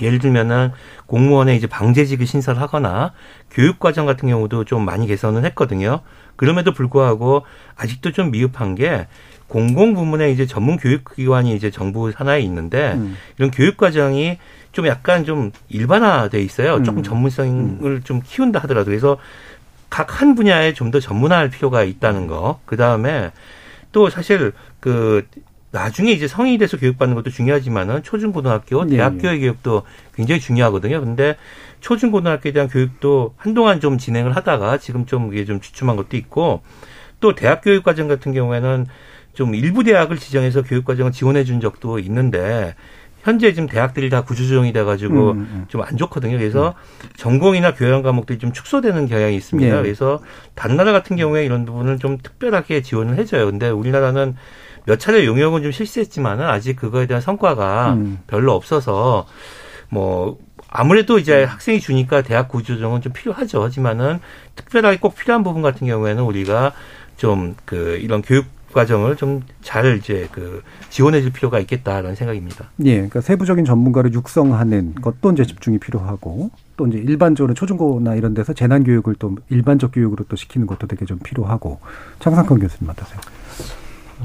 예를 들면은 공무원의 이제 방제직을 신설하거나 교육과정 같은 경우도 좀 많이 개선을 했거든요. 그럼에도 불구하고 아직도 좀 미흡한 게 공공 부문의 이제 전문 교육기관이 이제 정부 산하에 있는데 음. 이런 교육과정이 좀 약간 좀 일반화돼 있어요. 음. 조금 전문성을 음. 좀 키운다 하더라도 그래서 각 한 분야에 좀 더 전문화할 필요가 있다는 거. 그 다음에 또 사실 그 나중에 이제 성인이 돼서 교육받는 것도 중요하지만은 초중고등학교, 네, 대학교의 네. 교육도 굉장히 중요하거든요. 근데 초중고등학교에 대한 교육도 한동안 좀 진행을 하다가 지금 좀 이게 좀 주춤한 것도 있고 또 대학 교육 과정 같은 경우에는 좀 일부 대학을 지정해서 교육 과정을 지원해 준 적도 있는데 현재 지금 대학들이 다 구조조정이 돼가지고 음, 음. 음. 좀안 좋거든요. 그래서 음. 전공이나 교양 과목들이 좀 축소되는 경향이 있습니다. 네. 그래서 다른 나라 같은 경우에 이런 부분을 좀 특별하게 지원을 해줘요. 근데 우리나라는 몇 차례 용역은 좀 실시했지만은 아직 그거에 대한 성과가 음. 별로 없어서 뭐 아무래도 이제 학생이 주니까 대학 구조조정은 좀 필요하죠. 하지만은 특별하게 꼭 필요한 부분 같은 경우에는 우리가 좀 그 이런 교육 과정을 좀 잘 이제 그 지원해 줄 필요가 있겠다라는 생각입니다. 예. 그러니까 세부적인 전문가를 육성하는 것도 이제 집중이 필요하고 또 이제 일반적으로 초중고나 이런 데서 재난 교육을 또 일반적 교육으로 또 시키는 것도 되게 좀 필요하고 장상권 교수님 어떠세요?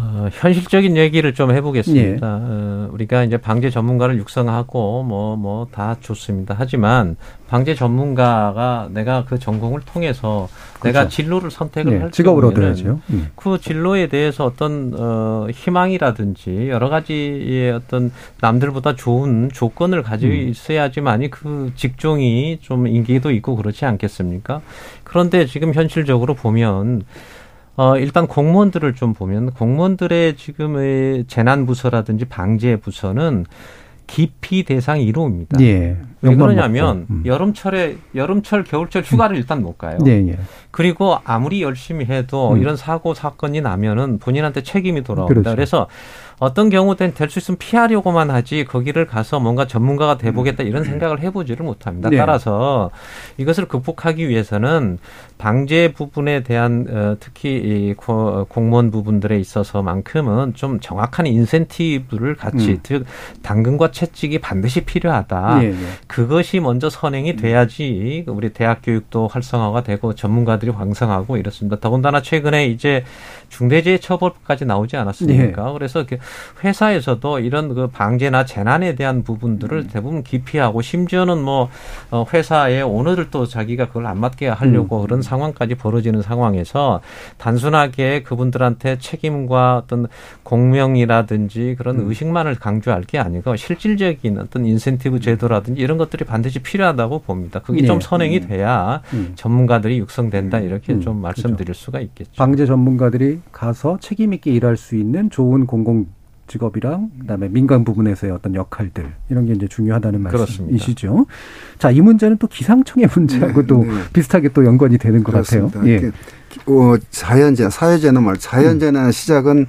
어, 현실적인 얘기를 좀 해보겠습니다. 예. 어, 우리가 이제 방제 전문가를 육성하고 뭐 뭐 다 좋습니다. 하지만 방제 전문가가 내가 그 전공을 통해서 그렇죠. 내가 진로를 선택을 예. 할 직업을 얻어야죠. 음. 그 진로에 대해서 어떤 어, 희망이라든지 여러 가지의 어떤 남들보다 좋은 조건을 가지고 음. 있어야지만이 그 직종이 좀 인기도 있고 그렇지 않겠습니까? 그런데 지금 현실적으로 보면 어, 일단 공무원들을 좀 보면 공무원들의 지금의 재난 부서라든지 방제 부서는 기피 대상 1호입니다. 예. 왜 그러냐면 음. 여름철에 여름철 겨울철 휴가를 음. 일단 못 가요. 예, 예. 그리고 아무리 열심히 해도 음. 이런 사고 사건이 나면은 본인한테 책임이 돌아옵니다. 그렇죠. 그래서 어떤 경우든 될 수 있으면 피하려고만 하지 거기를 가서 뭔가 전문가가 돼보겠다 이런 음. 생각을 해보지를 못합니다. 네. 따라서 이것을 극복하기 위해서는 방제 부분에 대한 어, 특히 이 공무원 부분들에 있어서만큼은 좀 정확한 인센티브를 같이 음. 즉 당근과 채찍이 반드시 필요하다. 네, 네. 그것이 먼저 선행이 돼야지 우리 대학 교육도 활성화가 되고 전문가들이 왕성하고 이렇습니다. 더군다나 최근에 이제 중대재해 처벌까지 나오지 않았습니까? 네. 그래서 그 회사에서도 이런 그 방제나 재난에 대한 부분들을 음. 대부분 기피하고 심지어는 뭐 어, 회사의 오너들도 자기가 그걸 안 맡게 하려고 음. 그런 상황까지 벌어지는 상황에서 단순하게 그분들한테 책임과 어떤 공명이라든지 그런 음. 의식만을 강조할 게 아니고 실질적인 어떤 인센티브 제도라든지 이런 것들이 반드시 필요하다고 봅니다. 그게 네. 좀 선행이 음. 돼야 음. 전문가들이 육성된다 이렇게 음. 좀 말씀드릴 그렇죠. 수가 있겠죠. 방제 전문가들이 가서 책임 있게 일할 수 있는 좋은 공공 직업이랑 그다음에 민간 부분에서의 어떤 역할들 이런 게 이제 중요하다는 말씀이시죠. 자, 이 문제는 또 기상청의 문제하고도 네, 네. 비슷하게 또 연관이 되는 것 그렇습니다. 같아요. 예. 어, 자연재난, 사회재난 말 자연재난 음. 시작은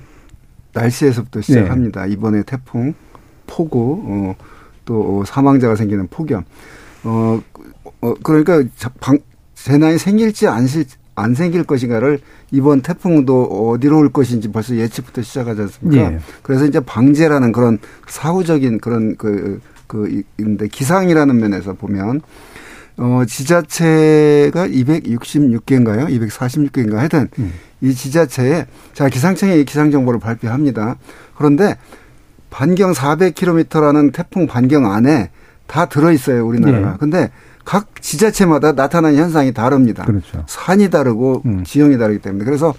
날씨에서부터 시작합니다. 네. 이번에 태풍, 폭우, 어, 또 사망자가 생기는 폭염. 어, 어 그러니까 방, 재난이 생길지 안, 안 생길 것인가를 이번 태풍도 어디로 올 것인지 벌써 예측부터 시작하지 않습니까? 예. 그래서 이제 방제라는 그런 사후적인 그런 그, 그, 인데 기상이라는 면에서 보면 어, 지자체가 266개인가요? 246개인가 하여튼 음. 이 지자체에 자, 기상청이 기상 정보를 발표합니다. 그런데 반경 400km라는 태풍 반경 안에 다 들어 있어요, 우리나라가. 네. 근데 각 지자체마다 나타나는 현상이 다릅니다. 그렇죠. 산이 다르고 음. 지형이 다르기 때문에 그래서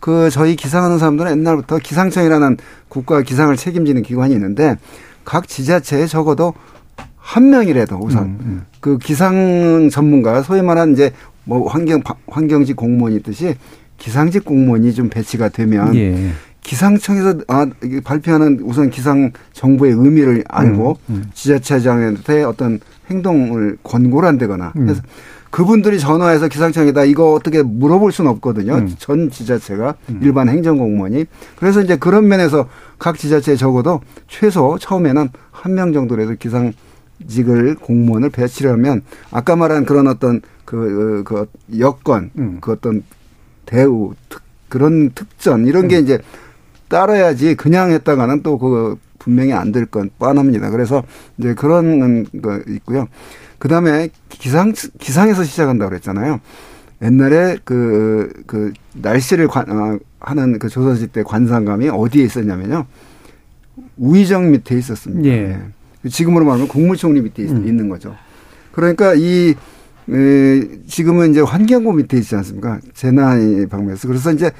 그 저희 기상하는 사람들은 옛날부터 기상청이라는 국가 기상을 책임지는 기관이 있는데 각 지자체에 적어도 한 명이라도 우선 음, 음. 그 기상 전문가 소위 말하는 이제 뭐 환경 환경직 공무원이 있듯이 기상직 공무원이 좀 배치가 되면 예. 기상청에서 아, 발표하는 우선 기상 정보의 의미를 알고 음, 음. 지자체장한테 어떤 행동을 권고를 한다거나 음. 해서 그분들이 전화해서 기상청에다 이거 어떻게 물어볼 수는 없거든요. 음. 전 지자체가 음. 일반 행정공무원이. 그래서 이제 그런 면에서 각 지자체에 적어도 최소 처음에는 한 명 정도라도 기상 직을 공무원을 배치를 하면 아까 말한 그런 어떤 그, 그 여건, 음. 그 어떤 대우, 특, 그런 특전 이런 게 음. 이제 따라야지 그냥 했다가는 또 그 분명히 안 될 건 뻔합니다. 그래서 이제 그런 거 있고요. 그 다음에 기상, 기상에서 시작한다고 그랬잖아요. 옛날에 그, 그, 날씨를 관, 어, 하는 그 조선시대 때 관상감이 어디에 있었냐면요. 우의정 밑에 있었습니다. 예. 지금으로 말하면 국무총리 밑에 음. 있는 거죠. 그러니까 이, 에, 지금은 이제 환경부 밑에 있지 않습니까? 재난의 방면에서. 그래서 이제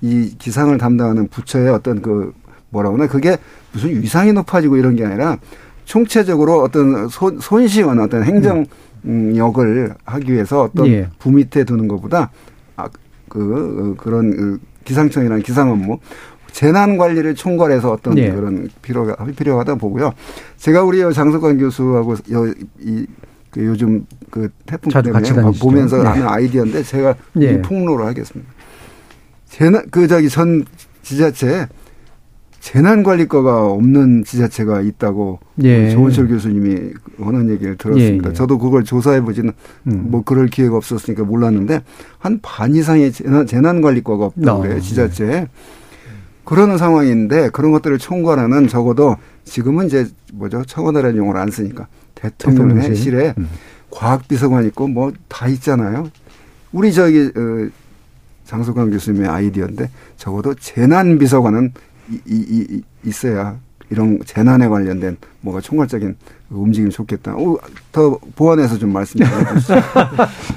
이 기상을 담당하는 부처의 어떤 그 뭐라 그러나 그게 무슨 위상이 높아지고 이런 게 아니라 총체적으로 어떤 손, 손쉬운 어떤 행정력을 하기 위해서 어떤 예. 부 밑에 두는 것보다 아, 그, 그런 그 기상청이라는 기상 업무 재난 관리를 총괄해서 어떤 예. 그런 필요가 필요하다 보고요. 제가 우리 장석관 교수하고 여, 이, 그 요즘 그 태풍 때문에 보면서 네. 하는 아이디어인데 제가 예. 폭로를 하겠습니다. 재난 그 저기 전 지자체 재난관리과가 없는 지자체가 있다고 예. 조원철 교수님이 하는 얘기를 들었습니다. 예, 예. 저도 그걸 조사해 보지는 음. 뭐 그럴 기회가 없었으니까 몰랐는데 한 반 이상의 재난, 재난관리과가 없다고 어, 그래요 지자체에. 그러는 상황인데 그런 것들을 총괄하는 적어도 지금은 이제 뭐죠 청와대라는 용어를 안 쓰니까 대통령실에 음. 과학비서관 있고 뭐 다 있잖아요. 우리 저기 어, 장석환 교수님의 아이디어인데 적어도 재난비서관은 이, 이, 이, 있어야 이런 재난에 관련된 뭐가 총괄적인 움직임이 좋겠다. 오, 더 보완해서 좀 말씀 좀 해주시죠.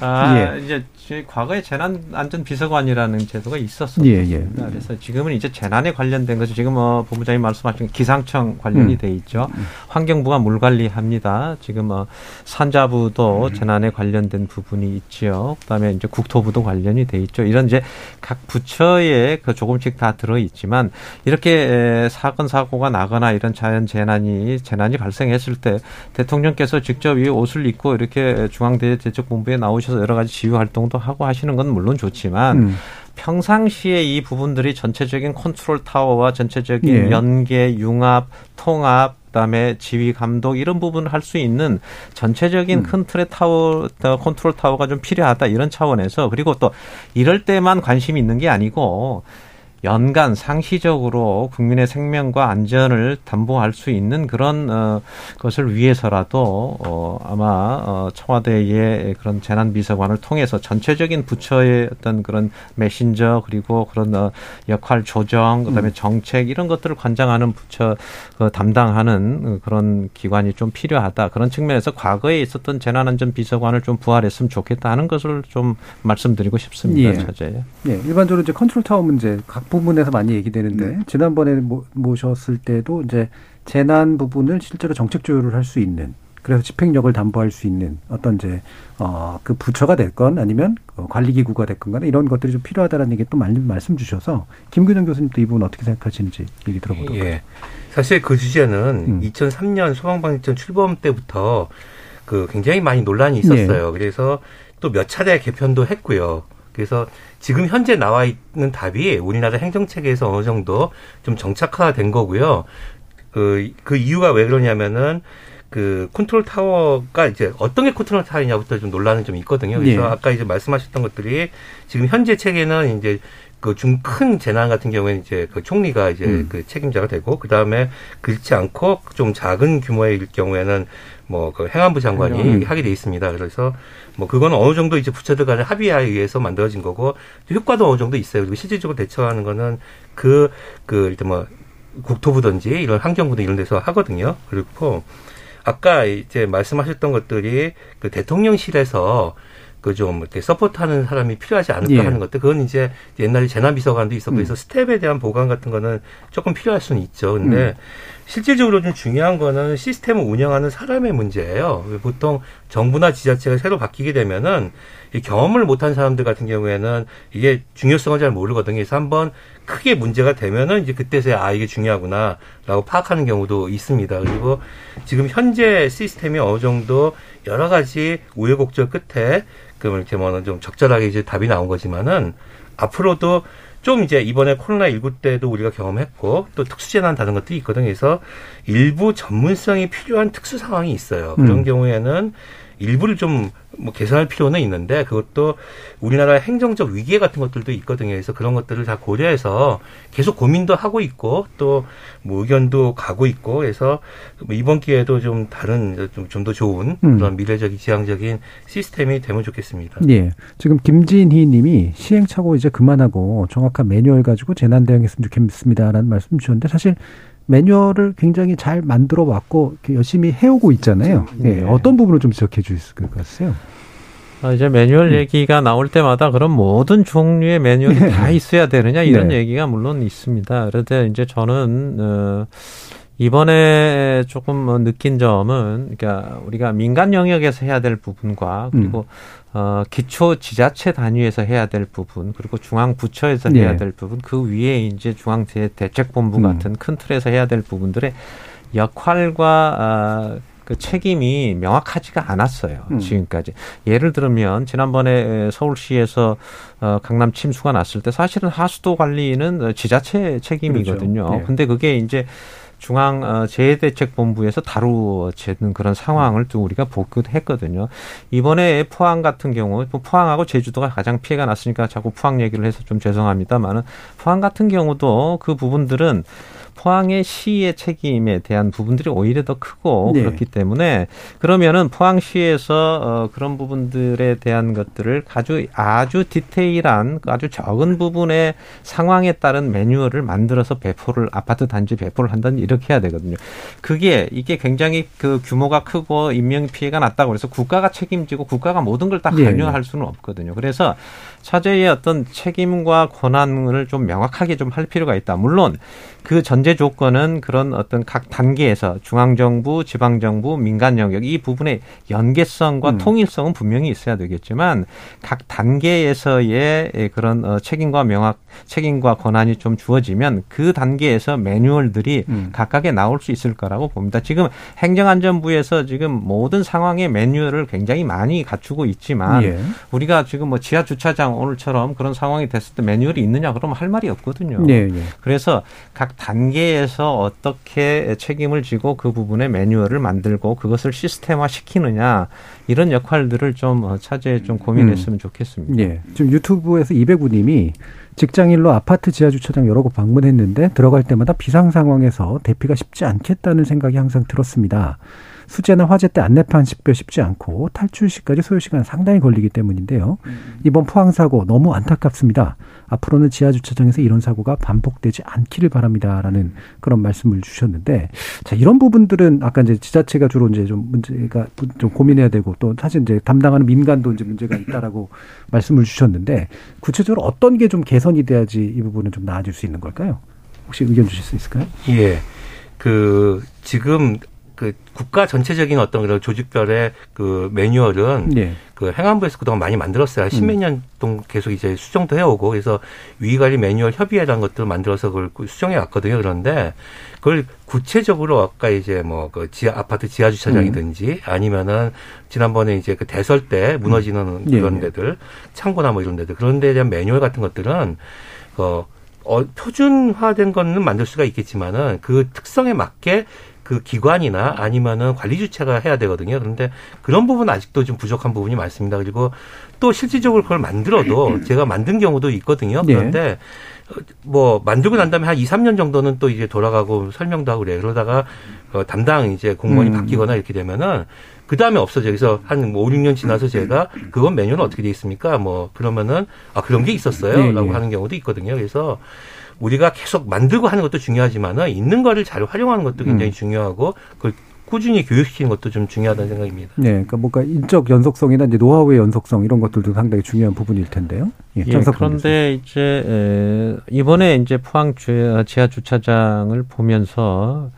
아, 예. 이제 과거에 재난안전비서관이라는 제도가 있었습니다. 예, 예. 그래서 지금은 이제 재난에 관련된 것이 지금 뭐 본부장님 말씀하신 기상청 관련이 음. 돼 있죠. 음. 환경부가 물 관리합니다. 지금 뭐 산자부도 음. 재난에 관련된 부분이 있지요. 그다음에 이제 국토부도 관련이 돼 있죠. 이런 이제 각 부처에 그 조금씩 다 들어 있지만 이렇게 사건 사고가 나거나 이런 자연 재난이 재난이 발생했을 때 대통령께서 직접 이 옷을 입고 이렇게 중앙대책본부에 나오셔서 여러 가지 지휘 활동도 하고 하시는 건 물론 좋지만 음. 평상시에 이 부분들이 전체적인 컨트롤 타워와 전체적인 예. 연계, 융합, 통합, 그다음에 지휘 감독 이런 부분을 할 수 있는 전체적인 음. 큰 틀의 타워 컨트롤 타워가 좀 필요하다 이런 차원에서 그리고 또 이럴 때만 관심이 있는 게 아니고 연간 상시적으로 국민의 생명과 안전을 담보할 수 있는 그런 어, 것을 위해서라도 어, 아마 어, 청와대의 그런 재난 비서관을 통해서 전체적인 부처의 어떤 그런 메신저 그리고 그런 어, 역할 조정 그다음에 음. 정책 이런 것들을 관장하는 부처 그 담당하는 그런 기관이 좀 필요하다 그런 측면에서 과거에 있었던 재난안전 비서관을 좀 부활했으면 좋겠다 하는 것을 좀 말씀드리고 싶습니다. 예. 차제. 예. 일반적으로 이제 컨트롤 타워 문제 각 부분에서 많이 얘기되는데 네. 지난번에 모, 모셨을 때도 이제 재난 부분을 실제로 정책 조율을 할 수 있는 그래서 집행력을 담보할 수 있는 어떤 이제 어그 부처가 됐건 아니면 그 관리 기구가 됐건 간에 이런 것들이 좀 필요하다라는 얘기 또 말씀 말씀 주셔서 김근영 교수님도 이 부분 어떻게 생각하시는지 얘기 들어보도록 예. 사실 그 주제는 음. 2003년 소방방지청 출범 때부터 그 굉장히 많이 논란이 있었어요. 예. 그래서 또 몇 차례 개편도 했고요. 그래서 지금 현재 나와 있는 답이 우리나라 행정체계에서 어느 정도 좀 정착화된 거고요. 그, 그 이유가 왜 그러냐면은 그 컨트롤 타워가 이제 어떤 게 컨트롤 타워냐부터 좀 논란은 좀 있거든요. 그래서 네. 아까 이제 말씀하셨던 것들이 지금 현재 체계는 이제 그 중 큰 재난 같은 경우에는 이제 그 총리가 이제 음. 그 책임자가 되고 그 다음에 그렇지 않고 좀 작은 규모의 경우에는 뭐 그 행안부 장관이 음. 하게 돼 있습니다. 그래서 뭐 그거는 어느 정도 이제 부처들 간의 합의에 의해서 만들어진 거고 효과도 어느 정도 있어요. 그리고 실질적으로 대처하는 거는 그, 그, 일단 뭐 국토부든지 이런 환경부든 이런 데서 하거든요. 그리고 아까 이제 말씀하셨던 것들이 그 대통령실에서 그좀 이렇게 서포트하는 사람이 필요하지 않을까 예. 하는 것들 그건 이제 옛날에 재난비서관도 있었고 음. 그래서 스텝에 대한 보강 같은 거는 조금 필요할 수는 있죠. 근데 음. 실질적으로 좀 중요한 거는 시스템을 운영하는 사람의 문제예요. 보통 정부나 지자체가 새로 바뀌게 되면은 이 경험을 못한 사람들 같은 경우에는 이게 중요성을 잘 모르거든요. 그래서 한번 크게 문제가 되면은 이제 그때서야 아 이게 중요하구나라고 파악하는 경우도 있습니다. 그리고 지금 현재 시스템이 어느 정도 여러 가지 우여곡절 끝에 그러면 이렇게 뭐좀 적절하게 이제 답이 나온 거지만은 앞으로도 좀 이제 이번에 코로나 19 때도 우리가 경험했고 또 특수재난 다른 것들이 있거든요. 그래서 일부 전문성이 필요한 특수 상황이 있어요. 그런 음. 경우에는 일부를 좀 뭐 개선할 필요는 있는데 그것도 우리나라 행정적 위기 같은 것들도 있거든요. 그래서 그런 것들을 다 고려해서 계속 고민도 하고 있고 또 뭐 의견도 가고 있고 그래서 뭐 이번 기회에도 좀 다른 좀더 좋은 음. 그런 미래적인 지향적인 시스템이 되면 좋겠습니다. 예. 지금 김진희 님이 시행착오 이제 그만하고 정확한 매뉴얼 가지고 재난 대응했으면 좋겠습니다라는 말씀 주셨는데 사실 매뉴얼을 굉장히 잘 만들어 왔고 열심히 해오고 있잖아요. 그렇죠. 예. 네. 어떤 부분을 좀 지적해 주실 것 같으세요? 아, 이제 매뉴얼 네. 얘기가 나올 때마다 그럼 모든 종류의 매뉴얼이 네. 다 있어야 되느냐 이런 네. 얘기가 물론 있습니다. 그런데 이제 저는 어 이번에 조금 뭐 느낀 점은 그러니까 우리가 민간 영역에서 해야 될 부분과 그리고 음. 어 기초 지자체 단위에서 해야 될 부분 그리고 중앙 부처에서 네. 해야 될 부분 그 위에 이제 중앙 대책본부 음. 같은 큰 틀에서 해야 될 부분들의 역할과 아, 그그 책임이 명확하지가 않았어요. 음. 지금까지. 예를 들면 지난번에 서울시에서 어, 강남 침수가 났을 때 사실은 하수도 관리는 지자체 책임이거든요. 그렇죠. 네. 근데 그게 이제 중앙 어, 재해대책본부에서 다루어지는 그런 상황을 또 우리가 보기했거든요. 이번에 포항 같은 경우 뭐 포항하고 제주도가 가장 피해가 났으니까 자꾸 포항 얘기를 해서 좀 죄송합니다만은 포항 같은 경우도 그 부분들은 포항의 시의 책임에 대한 부분들이 오히려 더 크고 네. 그렇기 때문에 그러면은 포항시에서 어, 그런 부분들에 대한 것들을 아주 아주 디테일한 아주 적은 부분의 상황에 따른 매뉴얼을 만들어서 배포를 아파트 단지 배포를 한다는 이렇게 해야 되거든요. 그게 이게 굉장히 그 규모가 크고 인명 피해가 났다고 해서 국가가 책임지고 국가가 모든 걸다 네. 관여할 수는 없거든요. 그래서 차제의 어떤 책임과 권한을 좀 명확하게 좀 할 필요가 있다. 물론 그 전제 조건은 그런 어떤 각 단계에서 중앙정부, 지방정부, 민간 영역 이 부분의 연계성과 음. 통일성은 분명히 있어야 되겠지만 각 단계에서의 그런 어, 책임과 명확 책임과 권한이 좀 주어지면 그 단계에서 매뉴얼들이 음. 각각에 나올 수 있을 거라고 봅니다. 지금 행정안전부에서 지금 모든 상황의 매뉴얼을 굉장히 많이 갖추고 있지만 예. 우리가 지금 뭐 지하 주차장 그냥 오늘처럼 그런 상황이 됐을 때 매뉴얼이 있느냐 그러면 할 말이 없거든요. 네, 네. 그래서 각 단계에서 어떻게 책임을 지고 그 부분에 매뉴얼을 만들고 그것을 시스템화 시키느냐 이런 역할들을 좀 어, 차제에 좀 고민했으면 음. 좋겠습니다. 네. 지금 유튜브에서 이배구님이 직장일로 아파트 지하 주차장 여러 곳 방문했는데 들어갈 때마다 비상 상황에서 대피가 쉽지 않겠다는 생각이 항상 들었습니다. 수재나 화재 때 안내판 식별 쉽지 않고 탈출 시까지 소요 시간 상당히 걸리기 때문인데요. 음. 이번 포항 사고 너무 안타깝습니다. 앞으로는 지하 주차장에서 이런 사고가 반복되지 않기를 바랍니다라는 그런 말씀을 주셨는데 자 이런 부분들은 아까 이제 지자체가 주로 이제 좀 문제가 좀 고민해야 되고 또 사실 이제 담당하는 민간도 이제 문제가 있다라고 말씀을 주셨는데 구체적으로 어떤 게 좀 개선이 돼야지 이 부분은 좀 나아질 수 있는 걸까요? 혹시 의견 주실 수 있을까요? 예. 그 지금 그 국가 전체적인 어떤 그런 조직별의 그 매뉴얼은 네. 그 행안부에서 그동안 많이 만들었어요. 십몇 음. 년 동안 계속 이제 수정도 해오고 그래서 위관리 매뉴얼 협의회라는 것들을 만들어서 그걸 수정해 왔거든요. 그런데 그걸 구체적으로 아까 이제 뭐 그 지하 아파트 지하 주차장이든지 음. 아니면은 지난번에 이제 그 대설 때 무너지는 음. 그런 네. 데들 창고나 뭐 이런 데들 그런 데에 대한 매뉴얼 같은 것들은 그 어, 표준화된 거는 만들 수가 있겠지만은 그 특성에 맞게 그 기관이나 아니면은 관리 주체가 해야 되거든요. 그런데 그런 부분 아직도 좀 부족한 부분이 많습니다. 그리고 또 실질적으로 그걸 만들어도 제가 만든 경우도 있거든요. 네. 그런데 네. 뭐 만들고 난 다음에 한 2, 3년 정도는 또 이제 돌아가고 설명도 하고 그래요. 그러다가 어, 담당 이제 공무원이 음. 바뀌거나 이렇게 되면은 그 다음에 없어져. 그래서 한뭐 5, 6년 지나서 제가 그건 매뉴얼 어떻게 돼 있습니까? 뭐 그러면은 아 그런 게 있었어요. 네, 라고 네. 하는 경우도 있거든요. 그래서 우리가 계속 만들고 하는 것도 중요하지만은 있는 거를 잘 활용하는 것도 굉장히 음. 중요하고 그걸 꾸준히 교육시키는 것도 좀 중요하다는 생각입니다. 네, 그러니까 뭔가 인적 연속성이나 이제 노하우의 연속성 이런 것들도 상당히 중요한 부분일 텐데요. 예, 예 그런데 이제 에, 이번에 이제 포항 지하 주차장을 보면서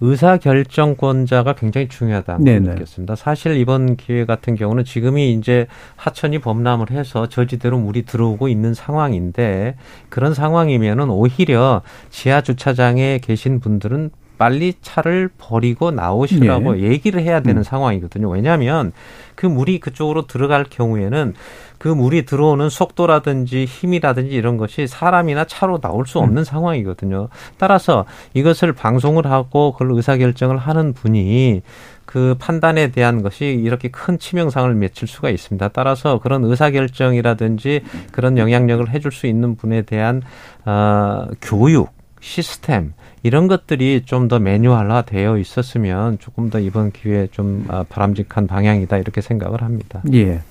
의사 결정권자가 굉장히 중요하다고 네네. 느꼈습니다. 사실 이번 기회 같은 경우는 지금이 이제 하천이 범람을 해서 저지대로 물이 들어오고 있는 상황인데 그런 상황이면은 오히려 지하 주차장에 계신 분들은 빨리 차를 버리고 나오시라고 예. 얘기를 해야 되는 음. 상황이거든요. 왜냐하면 그 물이 그쪽으로 들어갈 경우에는 그 물이 들어오는 속도라든지 힘이라든지 이런 것이 사람이나 차로 나올 수 없는 음. 상황이거든요. 따라서 이것을 방송을 하고 그걸 의사결정을 하는 분이 그 판단에 대한 것이 이렇게 큰 치명상을 맺힐 수가 있습니다. 따라서 그런 의사결정이라든지 그런 영향력을 해줄 수 있는 분에 대한 어, 교육 시스템 이런 것들이 좀 더 매뉴얼화 되어 있었으면 조금 더 이번 기회에 좀 아, 바람직한 방향이다 이렇게 생각을 합니다. 예.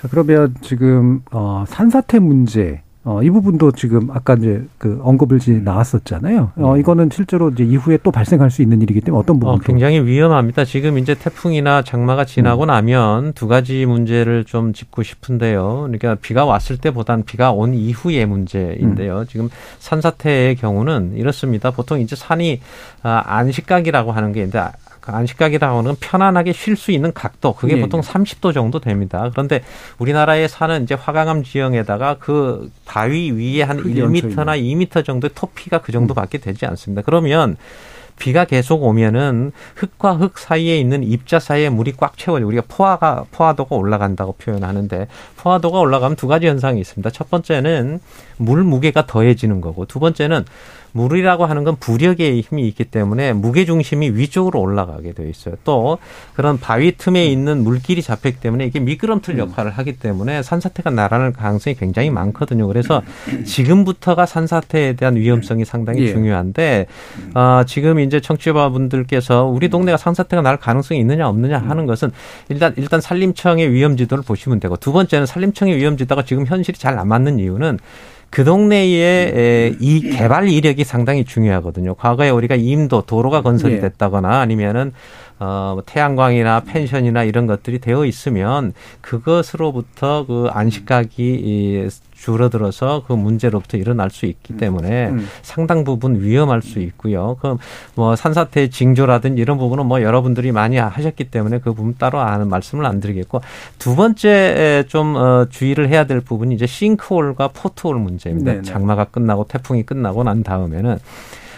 자, 그러면 지금 어 산사태 문제 어, 이 부분도 지금 아까 이제 그 언급을 지 나왔었잖아요. 어, 네. 이거는 실제로 이제 이후에 또 발생할 수 있는 일이기 때문에 어떤 부분? 어, 굉장히 위험합니다. 지금 이제 태풍이나 장마가 지나고 음. 나면 두 가지 문제를 좀 짚고 싶은데요. 그러니까 비가 왔을 때보단 비가 온 이후의 문제인데요. 음. 지금 산사태의 경우는 이렇습니다. 보통 이제 산이 아, 안식각이라고 하는 게 있는데 그 안식각이라고 하는 건 편안하게 쉴 수 있는 각도 그게 예, 보통 예. 30도 정도 됩니다. 그런데 우리나라에 사는 이제 화강암 지형에다가 그 바위 위에 한 1미터나 2미터 정도의 토피가 그 정도밖에 되지 않습니다. 그러면 비가 계속 오면은 흙과 흙 사이에 있는 입자 사이에 물이 꽉 채워져 우리가 포화가 포화도가 올라간다고 표현하는데 포화도가 올라가면 두 가지 현상이 있습니다. 첫 번째는 물 무게가 더해지는 거고 두 번째는 물이라고 하는 건 부력의 힘이 있기 때문에 무게 중심이 위쪽으로 올라가게 돼 있어요. 또 그런 바위 틈에 있는 물길이 잡혔기 때문에 이게 미끄럼틀 역할을 하기 때문에 산사태가 날아날 가능성이 굉장히 많거든요. 그래서 지금부터가 산사태에 대한 위험성이 상당히 예. 중요한데 어, 지금 이제 청취자분들께서 우리 동네가 산사태가 날 가능성이 있느냐 없느냐 하는 것은 일단 일단 산림청의 위험 지도를 보시면 되고 두 번째는 산림청의 위험 지도가 지금 현실이 잘 안 맞는 이유는 그 동네에 이 개발 이력이 상당히 중요하거든요. 과거에 우리가 임도 도로가 건설이 예. 됐다거나 아니면은 어, 뭐 태양광이나 펜션이나 이런 것들이 되어 있으면 그것으로부터 그 안식각이 줄어들어서 그 문제로부터 일어날 수 있기 음. 때문에 음. 상당 부분 위험할 수 있고요. 그뭐 산사태 징조라든지 이런 부분은 뭐 여러분들이 많이 하셨기 때문에 그 부분 따로 아는 말씀을 안 드리겠고 두 번째 좀 어, 주의를 해야 될 부분이 이제 싱크홀과 포트홀 문제입니다. 네네. 장마가 끝나고 태풍이 끝나고 난 다음에는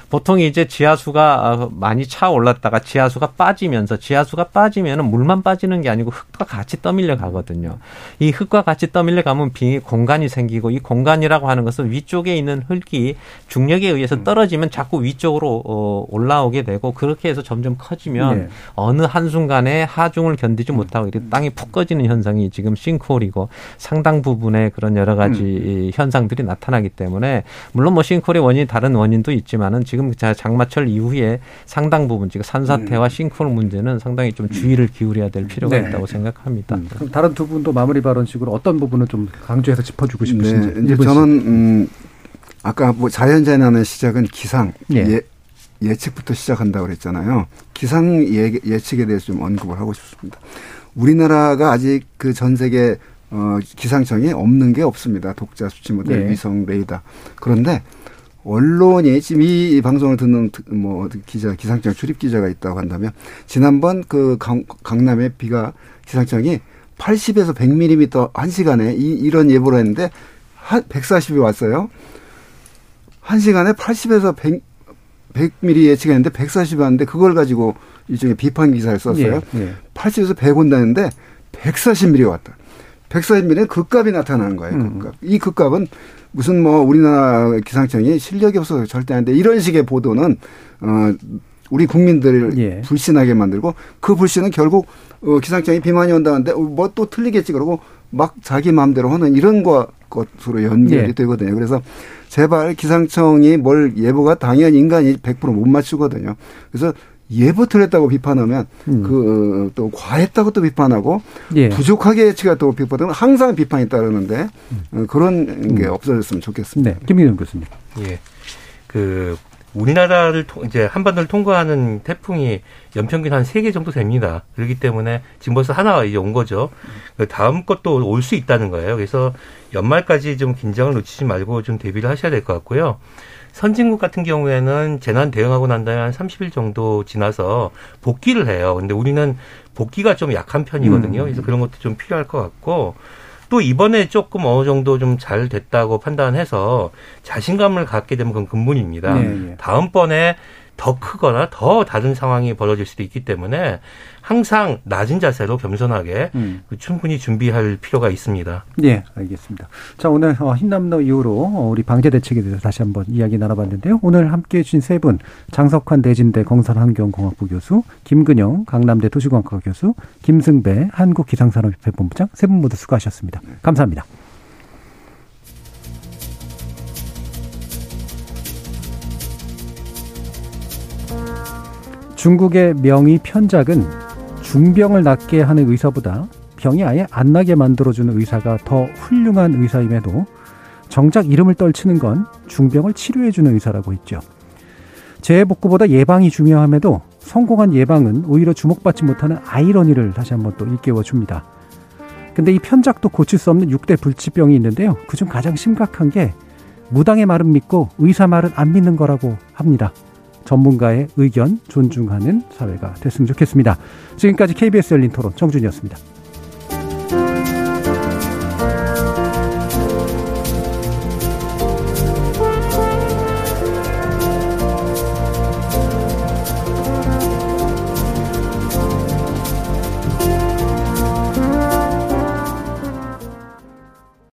보통 이제 지하수가 어, 많이 차 올랐다가 지하수가 빠지면서 지하수가 빠지면은 물만 빠지는 게 아니고 흙과 같이 떠밀려 가거든요. 이 흙과 같이 떠밀려 가면 비 공간이 생기고 이 공간이라고 하는 것은 위쪽에 있는 흙이 중력에 의해서 떨어지면 자꾸 위쪽으로 어, 올라오게 되고 그렇게 해서 점점 커지면 네. 어느 한순간에 하중을 견디지 못하고 이렇게 땅이 푹 꺼지는 현상이 지금 싱크홀이고 상당 부분의 그런 여러 가지 음. 현상들이 나타나기 때문에 물론 뭐 싱크홀의 원인이 다른 원인도 있지만은 지금 지금 장마철 이후에 상당 부분 지금 산사태와 음. 싱크홀 문제는 상당히 좀 주의를 기울여야 될 필요가 네. 있다고 생각합니다. 음. 그럼 다른 두 분도 마무리 발언식으로 어떤 부분을 좀 강조해서 짚어주고 네, 싶으신지. 네. 이제 저는 음, 아까 뭐 자연재난의 시작은 기상 예. 예. 예측부터 시작한다고 그랬잖아요. 기상 예, 예측에 대해서 좀 언급을 하고 싶습니다. 우리나라가 아직 그 전 세계 어, 기상청이 없는 게 없습니다. 독자 수치 모델, 네. 위성 레이더. 그런데 언론이 지금 이 방송을 듣는 뭐 기자 기상청 출입 기자가 있다고 한다면 지난번 그 강, 강남의 비가 기상청이 80에서 100mm 한 시간에 이, 이런 예보를 했는데 한 140이 왔어요. 한 시간에 80에서 100 100mm 예측했는데 140이 왔는데 그걸 가지고 일종의 비판 기사를 썼어요. 예, 예. 80에서 100 온다는데 140mm 왔다. 140mm는 극값이 나타나는 거예요. 음. 극값. 이 극값은 무슨 뭐 우리나라 기상청이 실력이 없어서 절대 안 돼. 이런 식의 보도는 어 우리 국민들을 예. 불신하게 만들고 그 불신은 결국 어 기상청이 비만이 온다는데 뭐 또 틀리겠지 그러고 막 자기 마음대로 하는 이런 거 것으로 연결이 예. 되거든요. 그래서 제발 기상청이 뭘 예보가 당연히 인간이 100%못 맞추거든요. 그래서 예보 틀렸다고 비판하면 음. 그또 어, 과했다고 또 비판하고 예. 부족하게 예측가 또 비판하면 항상 비판이 따르는데 음. 그런 게 음. 없어졌으면 좋겠습니다. 네. 김민영 교수님. 예. 그 우리나라를 통, 이제 한반도를 통과하는 태풍이 연평균 한 세 개 정도 됩니다. 그렇기 때문에 지금 벌써 하나가 이제 온 거죠. 그 다음 것도 올 수 있다는 거예요. 그래서 연말까지 좀 긴장을 놓치지 말고 좀 대비를 하셔야 될 것 같고요. 선진국 같은 경우에는 재난 대응하고 난 다음에 한 30일 정도 지나서 복귀를 해요. 근데 우리는 복귀가 좀 약한 편이거든요. 음. 그래서 그런 것도 좀 필요할 것 같고 또 이번에 조금 어느 정도 좀 잘 됐다고 판단해서 자신감을 갖게 되면 그건 근본입니다. 네, 네. 다음번에 더 크거나 더 다른 상황이 벌어질 수도 있기 때문에 항상 낮은 자세로 겸손하게 음. 그 충분히 준비할 필요가 있습니다. 네, 알겠습니다. 자, 오늘 어, 흰남노 이후로 어, 우리 방제 대책에 대해서 다시 한번 이야기 나눠봤는데요. 오늘 함께 해 주신 세 분, 장석환 대진대 공설환경공학부 교수, 김근영 강남대 도시공학과 교수, 김승배 한국기상산업협회 본부장 세 분 모두 수고하셨습니다. 감사합니다. 중국의 명의 편작은 중병을 낫게 하는 의사보다 병이 아예 안 나게 만들어주는 의사가 더 훌륭한 의사임에도 정작 이름을 떨치는 건 중병을 치료해주는 의사라고 했죠. 재해복구보다 예방이 중요함에도 성공한 예방은 오히려 주목받지 못하는 아이러니를 다시 한번 또 일깨워 줍니다. 근데 이 편작도 고칠 수 없는 6대 불치병이 있는데요. 그중 가장 심각한 게 무당의 말은 믿고 의사 말은 안 믿는 거라고 합니다. 전문가의 의견 존중하는 사회가 됐으면 좋겠습니다. 지금까지 KBS 열린 토론 정준이었습니다.